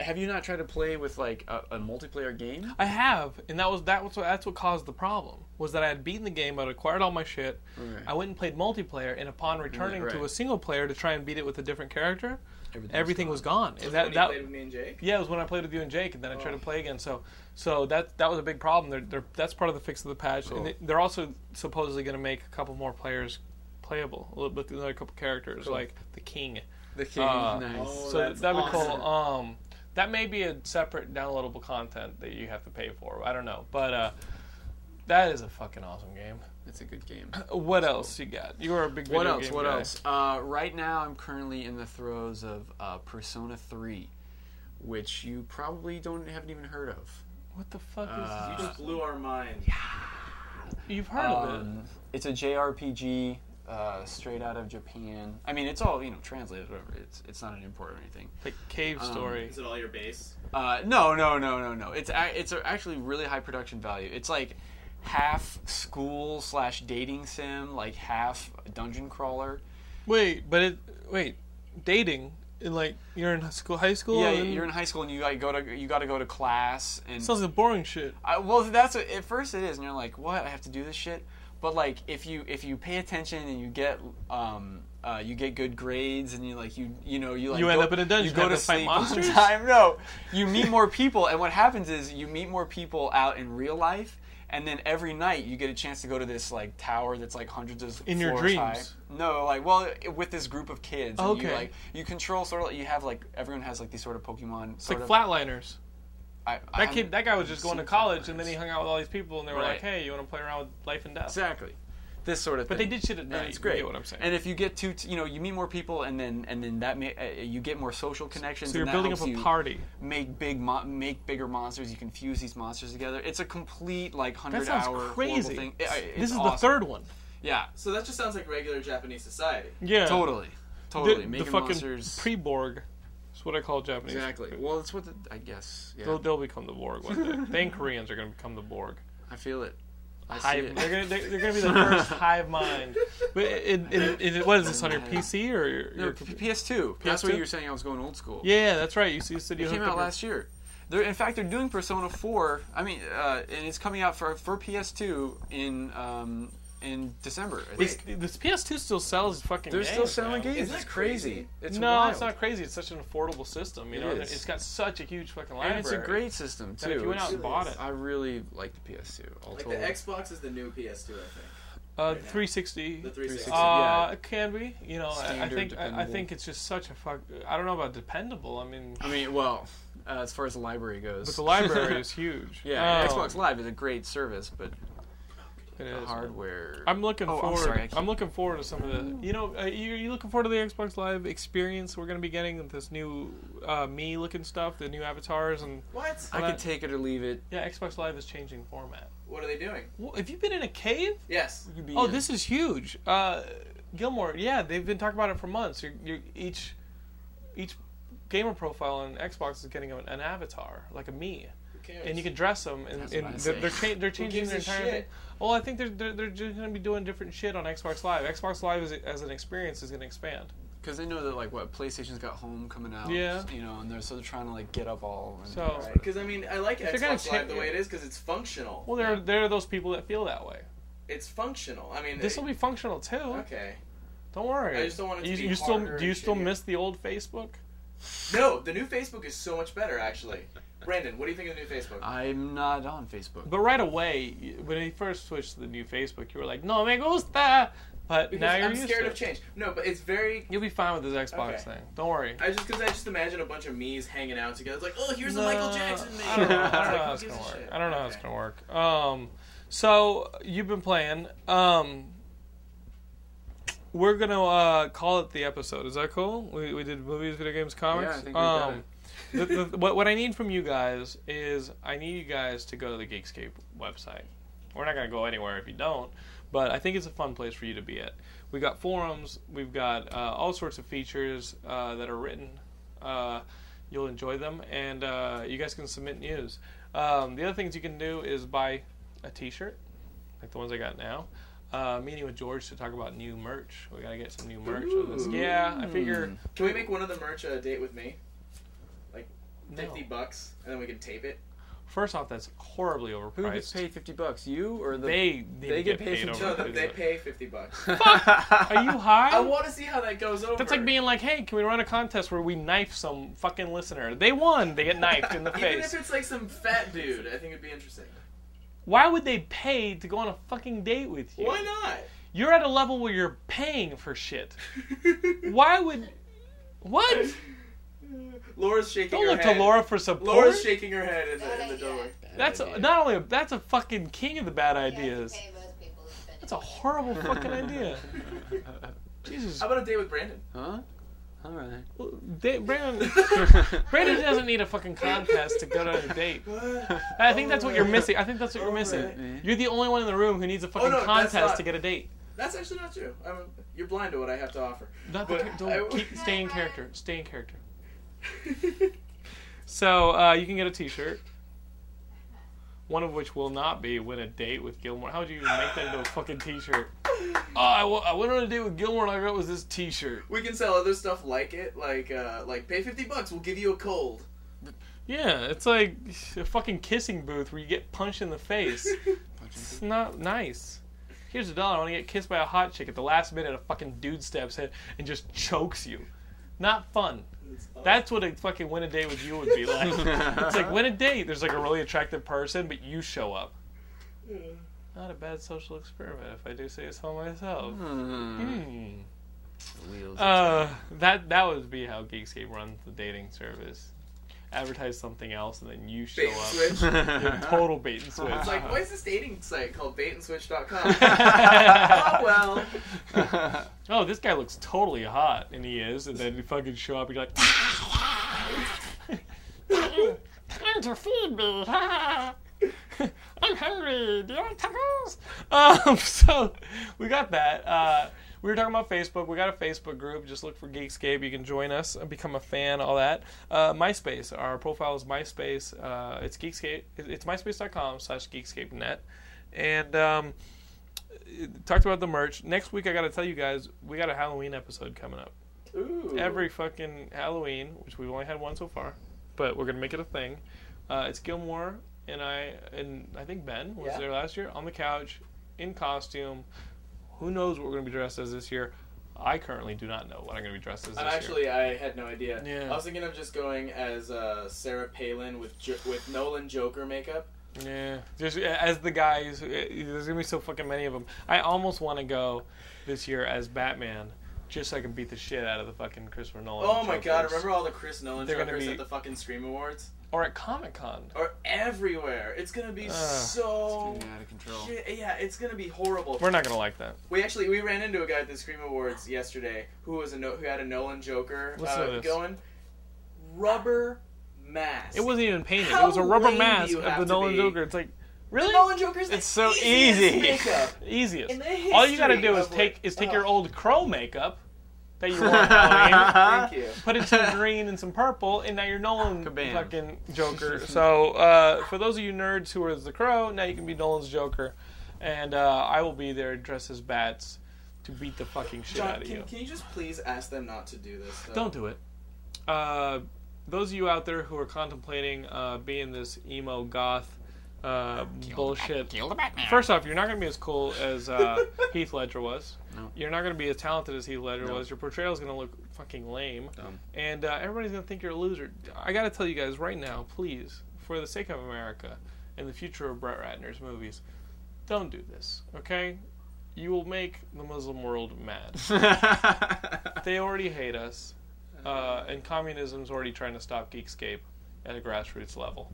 Have you not tried to play with like a, a multiplayer game? I have, and that was that was what, that's what caused the problem. Was that I had beaten the game, I'd acquired all my shit. Okay. I went and played multiplayer, and upon returning to right. a single player to try and beat it with a different character, Everything was everything was gone. Was And that, when you that played with me and Jake? yeah, it was when I played with you and Jake, and then I tried Oh. to play again. So, so that that was a big problem. They're, they're, that's part of the fix of the patch, Cool. and they, they're also supposedly going to make a couple more players playable, a little bit another couple characters Cool. like the king. The king, Uh, nice. Oh, so that'd be cool. Um, that may be a separate downloadable content that you have to pay for. I don't know, but uh, that is a fucking awesome game. It's a good game. What else you got? You are a big What video else? game What guy. else? Uh, right now, I'm currently in the throes of uh, Persona 3, which you probably don't haven't even heard of. What the fuck is Uh, You just blew our mind. Yeah. You've heard of it? Um, It's a JRPG uh, straight out of Japan. I mean, it's all you know translated. Whatever. It's it's not an import or anything. Like Cave Um, Story. Is it all your base? Uh, no, no, no, no, no. It's a, it's a actually really high production value. It's like half school slash dating sim, like half dungeon crawler. Wait, but it wait, dating in like you're in school, high school. yeah, and- you're in high school and you got go to you got to go to class and Sounds like boring shit. I, well, that's what, at first it is, and you're like, what? I have to do this shit. But like, if you if you pay attention and you get um uh, you get good grades and you like you you know you like You end go- up in a dungeon, You go to sleep on monsters? time. No, you meet more people, and what happens is you meet more people out in real life. And then every night you get a chance to go to this like tower that's like hundreds of In your floors high. dreams? No, like well, with this group of kids. and You Okay. like you control sort of. You have like everyone has like these sort of Pokemon. It's like of, Flatliners. I, That kid, that guy was just going to college, and then he hung out with all these people, and they were Right. like, "Hey, you want to play around with life and death?" Exactly. This sort of thing. But thing. they did shit at And night. It's You great. get what I'm saying. And if you get to, you know, you meet more people, and then and then that may, uh, you get more social connections. So you're and that building up a party. Make big, mo- make bigger monsters. You can fuse these monsters together. It's a complete like hundred hour crazy. thing. It- it's This is the third one. Yeah, So that just sounds like regular Japanese society. Yeah, totally, totally. The, the fucking monsters. pre-Borg. What I call Japanese. Exactly. Well, that's what the, I guess. Yeah. They'll, they'll become the Borg one day. they and Koreans are going to become the Borg. I feel it. I see Hive, it. they're gonna they're, they're be the first hive mind. But in, in, in, what is this on your PC or your, No, your P- PS2. That's what you were saying. I was going old school. Yeah, that's right. You see, you said you It came out last year. They're, in fact, they're doing Persona 4. I mean, uh, and it's coming out for for PS2 in um, in December. I This, think. this PS2 still sells fucking. They're games, still selling man. games. It's crazy. It's no, wild. it's not crazy. It's such an affordable system. You It know, is. it's got such a huge fucking library. And it's a great system too. That if you went out and bought it, I really like the PS2. All Like told. the Xbox is the new PS2, I think. uh, right 360. The 360. Uh, yeah. it can be. You know, I, I think I, I think it's just such a fuck. I don't know about dependable. I mean, I mean, well, uh, as far as the library goes, but the library is huge. Yeah, Oh. Xbox Live is a great service, but It the is, hardware. I'm looking Oh, I'm forward. sorry, I I'm, looking forward to some of the. You know, uh, you you looking forward to the Xbox Live experience? We're going to be getting this new uh, me looking stuff, the new avatars, and What? I all could take it or leave it. Yeah, Xbox Live is changing format. What are they doing? Well, have you been in a cave? Yes. Be Oh, in- this is huge. Uh, Gilmore, yeah, they've been talking about it for months. You're, you're, each each gamer profile on Xbox is getting an, an avatar, like a me. Cares? and you can dress them, and, and they're they're, cha- they're changing their entire shit? thing. Well, I think they're they're, they're just going to be doing different shit on Xbox Live. Xbox Live is, as an experience is going to expand. Because they know that like what PlayStation's got Home coming out. Yeah. You know, and they're so they're trying to like get up all. And So- Because I mean, I like If they're gonna Xbox Live cha- the way it is because it's functional. Well, there are, there are those people that feel that way. It's functional. I mean, This will be functional too. Okay. Don't worry. I just don't want it to you, be you still do you still shittier. miss the old Facebook? No, the new Facebook is so much better, actually. Brandon, what do you think of the new Facebook? I'm not on Facebook. But right away, when he first switched to the new Facebook, you were like, "No me gusta," but Because now you're I'm used scared to of change. No, but it's very. You'll be fine with this Xbox Okay. thing. Don't worry. I just because I just imagine a bunch of me's hanging out together. It's like, oh, here's the No, Michael Jackson meme. I don't know, I don't know how it's gonna work. I don't know how it's gonna work. Um, so you've been playing. Um, we're gonna uh, call it the episode. Is that cool? We, we did movies, video games, comics. Yeah, I think we got um, the, the, what, what I need from you guys is I need you guys to go to the Geekscape website. We're not gonna go anywhere if you don't, but I think it's a fun place for you to be at. We've got forums. We've got uh, all sorts of features uh, that are written. Uh, you'll enjoy them, and uh, you guys can submit news. Um, the other things you can do is buy a T-shirt, like the ones I got now. Uh, meeting with George to talk about new merch. We gotta get some new merch on this. Ooh. Yeah, I figure. Can we make one of the merch a date with me? Like No. fifty bucks, and then we can tape it. First off, that's horribly overpriced. Who overpriced. gets paid fifty bucks? You or the? They need they get get paid. paid 50 No, they pay fifty bucks. Fuck! Are you high? I want to see how that goes over. That's like being like, hey, can we run a contest where we knife some fucking listener? They won. They get knifed in the face. Even if it's like some fat dude, I think it'd be interesting. Why would they pay to go on a fucking date with you? Why not? You're at a level where you're paying for shit. Why would? What? Laura's shaking Don't her look head. to Laura for support. Laura's shaking her head in the, in the doorway. That's a, not only a, that's a fucking king of the bad ideas. That's a horrible fucking idea. Jesus. How about a date with Brandon? Huh? All right. Da- Brandon, Brandon doesn't need a fucking contest to go on a date. I think that's what you're missing. I think that's what you're missing. You're the only one in the room who needs a oh, fucking Oh, no, contest not- to get a date. That's actually not true. I'm, you're blind to what I have to offer. Not the, But char- don't I- keep stay in character. Stay in character. So uh, you can get a T-shirt. One of which will not be win a date with Gilmore. How would you make that into a fucking T-shirt? Oh, I, w- I went on a date with Gilmore and I got was this T-shirt. We can sell other stuff like it, like uh, like pay fifty bucks, we'll give you a cold. Yeah, it's like a fucking kissing booth where you get punched in the face. it's not nice. Here's a dollar. I want to get kissed by a hot chick at the last minute. A fucking dude steps in and just chokes you. Not fun. That's what a fucking win a date with you would be like. it's like win a date. There's like a really attractive person, but you show up. Not a bad social experiment, if I do say so myself. Hmm. Wheels. Uh, that that would be how Geekscape runs the dating service. Advertise something else, and then you show Bait up. switch. Yeah, total bait and switch. It's like, why is this dating site called baitandSwitch.com? oh well. oh, this guy looks totally hot, and he is, and then you fucking show up, and you're like, time to feed me. I'm hungry. Do you want tacos? Um, so we got that. Uh, we were talking about Facebook. We got a Facebook group. Just look for Geekscape. You can join us and become a fan. All that. Uh, MySpace. Our profile is MySpace. Uh, it's Geekscape. It's MySpace.com/slash GeekscapeNet. And um, talked about the merch. Next week, I got to tell you guys, we got a Halloween episode coming up. Ooh. Every fucking Halloween, which we've only had one so far, but we're gonna make it a thing. Uh, it's Gilmore and I and I think Ben was Yeah. there last year on the couch in costume. Who knows what we're gonna be dressed as this year? I currently do not know what I'm gonna be dressed as this Uh, year. Actually, I had no idea. Yeah. I was thinking of just going as uh, Sarah Palin with jo- with Nolan Joker makeup. Yeah, just as the guys. uh, There's gonna be so fucking many of them. I almost want to go this year as Batman, just so I can beat the shit out of the fucking Christopher Nolan. Oh my god! Remember all the Chris Nolan Jokers be- at the fucking Scream Awards? Or at Comic Con. Or everywhere. It's gonna be Ugh. so It's getting out of control. Shit, yeah, it's gonna be horrible. We're not gonna like that. We actually we ran into a guy at the Scream Awards yesterday who was a no, who had a Nolan Joker uh, going. Rubber mask. It wasn't even painted. How it was a rubber mask of the Nolan be? Joker. It's like really The Nolan Joker's It's the so easiest easy. makeup Easiest. in the All you gotta do is take is take ugh. your old crow makeup, that you want Halloween. Thank you. Put in some green and some purple, and now you're Nolan Kabam. fucking Joker. so uh, for those of you nerds who are the Crow, now you can be Nolan's Joker, and uh, I will be there dressed as bats to beat the fucking shit John, out of can, you. can you just please ask them not to do this? Though? Don't do it. Uh, those of you out there who are contemplating uh, being this emo goth uh, bullshit. kill the Batman. First off, you're not going to be as cool as uh, Heath Ledger was. No. You're not going to be as talented as Heath Ledger No. was. Your portrayal is going to look fucking lame. Dumb. And uh, everybody's going to think you're a loser. I got to tell you guys right now, please, for the sake of America and the future of Brett Ratner's movies, don't do this, okay? You will make the Muslim world mad. they already hate us, uh, and communism's already trying to stop Geekscape at a grassroots level.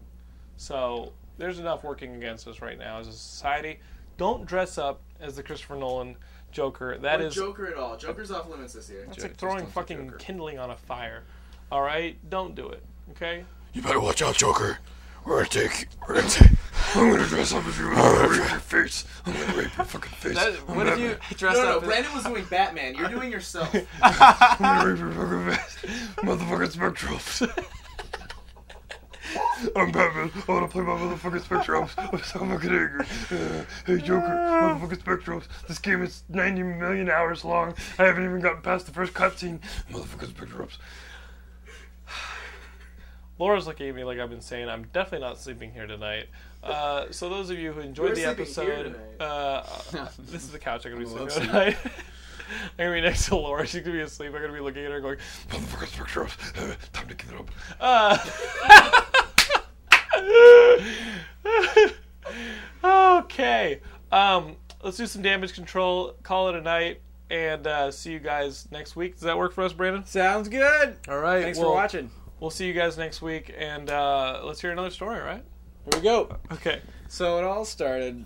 So there's enough working against us right now as a society. Don't dress up as the Christopher Nolan Joker. That or is Joker at all. Joker's off limits this year. that's like throwing fucking kindling on a fire. All right, don't do it. Okay. You better watch out, Joker. We're gonna take. We're gonna take. I'm gonna dress up as you. I'm gonna rape your face. I'm gonna rape your fucking face. That- what if you dress no, no, up? as- Brandon was doing Batman. You're doing yourself. I'm gonna rape your fucking face. Motherfucking spectrums. I'm Batman. I wanna play my motherfucking spectrums. I'm so fucking angry. Uh, hey, Joker. Motherfucking spectrums. This game is 90 million hours long. I haven't even gotten past the first cutscene. Motherfucking spectrums. Laura's looking at me like I've been saying I'm definitely not sleeping here tonight. Uh, so those of you who enjoyed We're the sleeping here episode, uh, this is the couch I'm gonna be sleeping on tonight. I'm gonna be next to Laura. She's gonna be asleep. I'm gonna be looking at her going, Motherfucking spectrums. Uh, time to give it up. Uh, okay. Um, let's do some damage control. Call it a night, and uh, see you guys next week. Does that work for us, Brandon? Sounds good. All right. Thanks well, for watching. We'll see you guys next week, and uh, let's hear another story. Right? Here we go. Okay. So it all started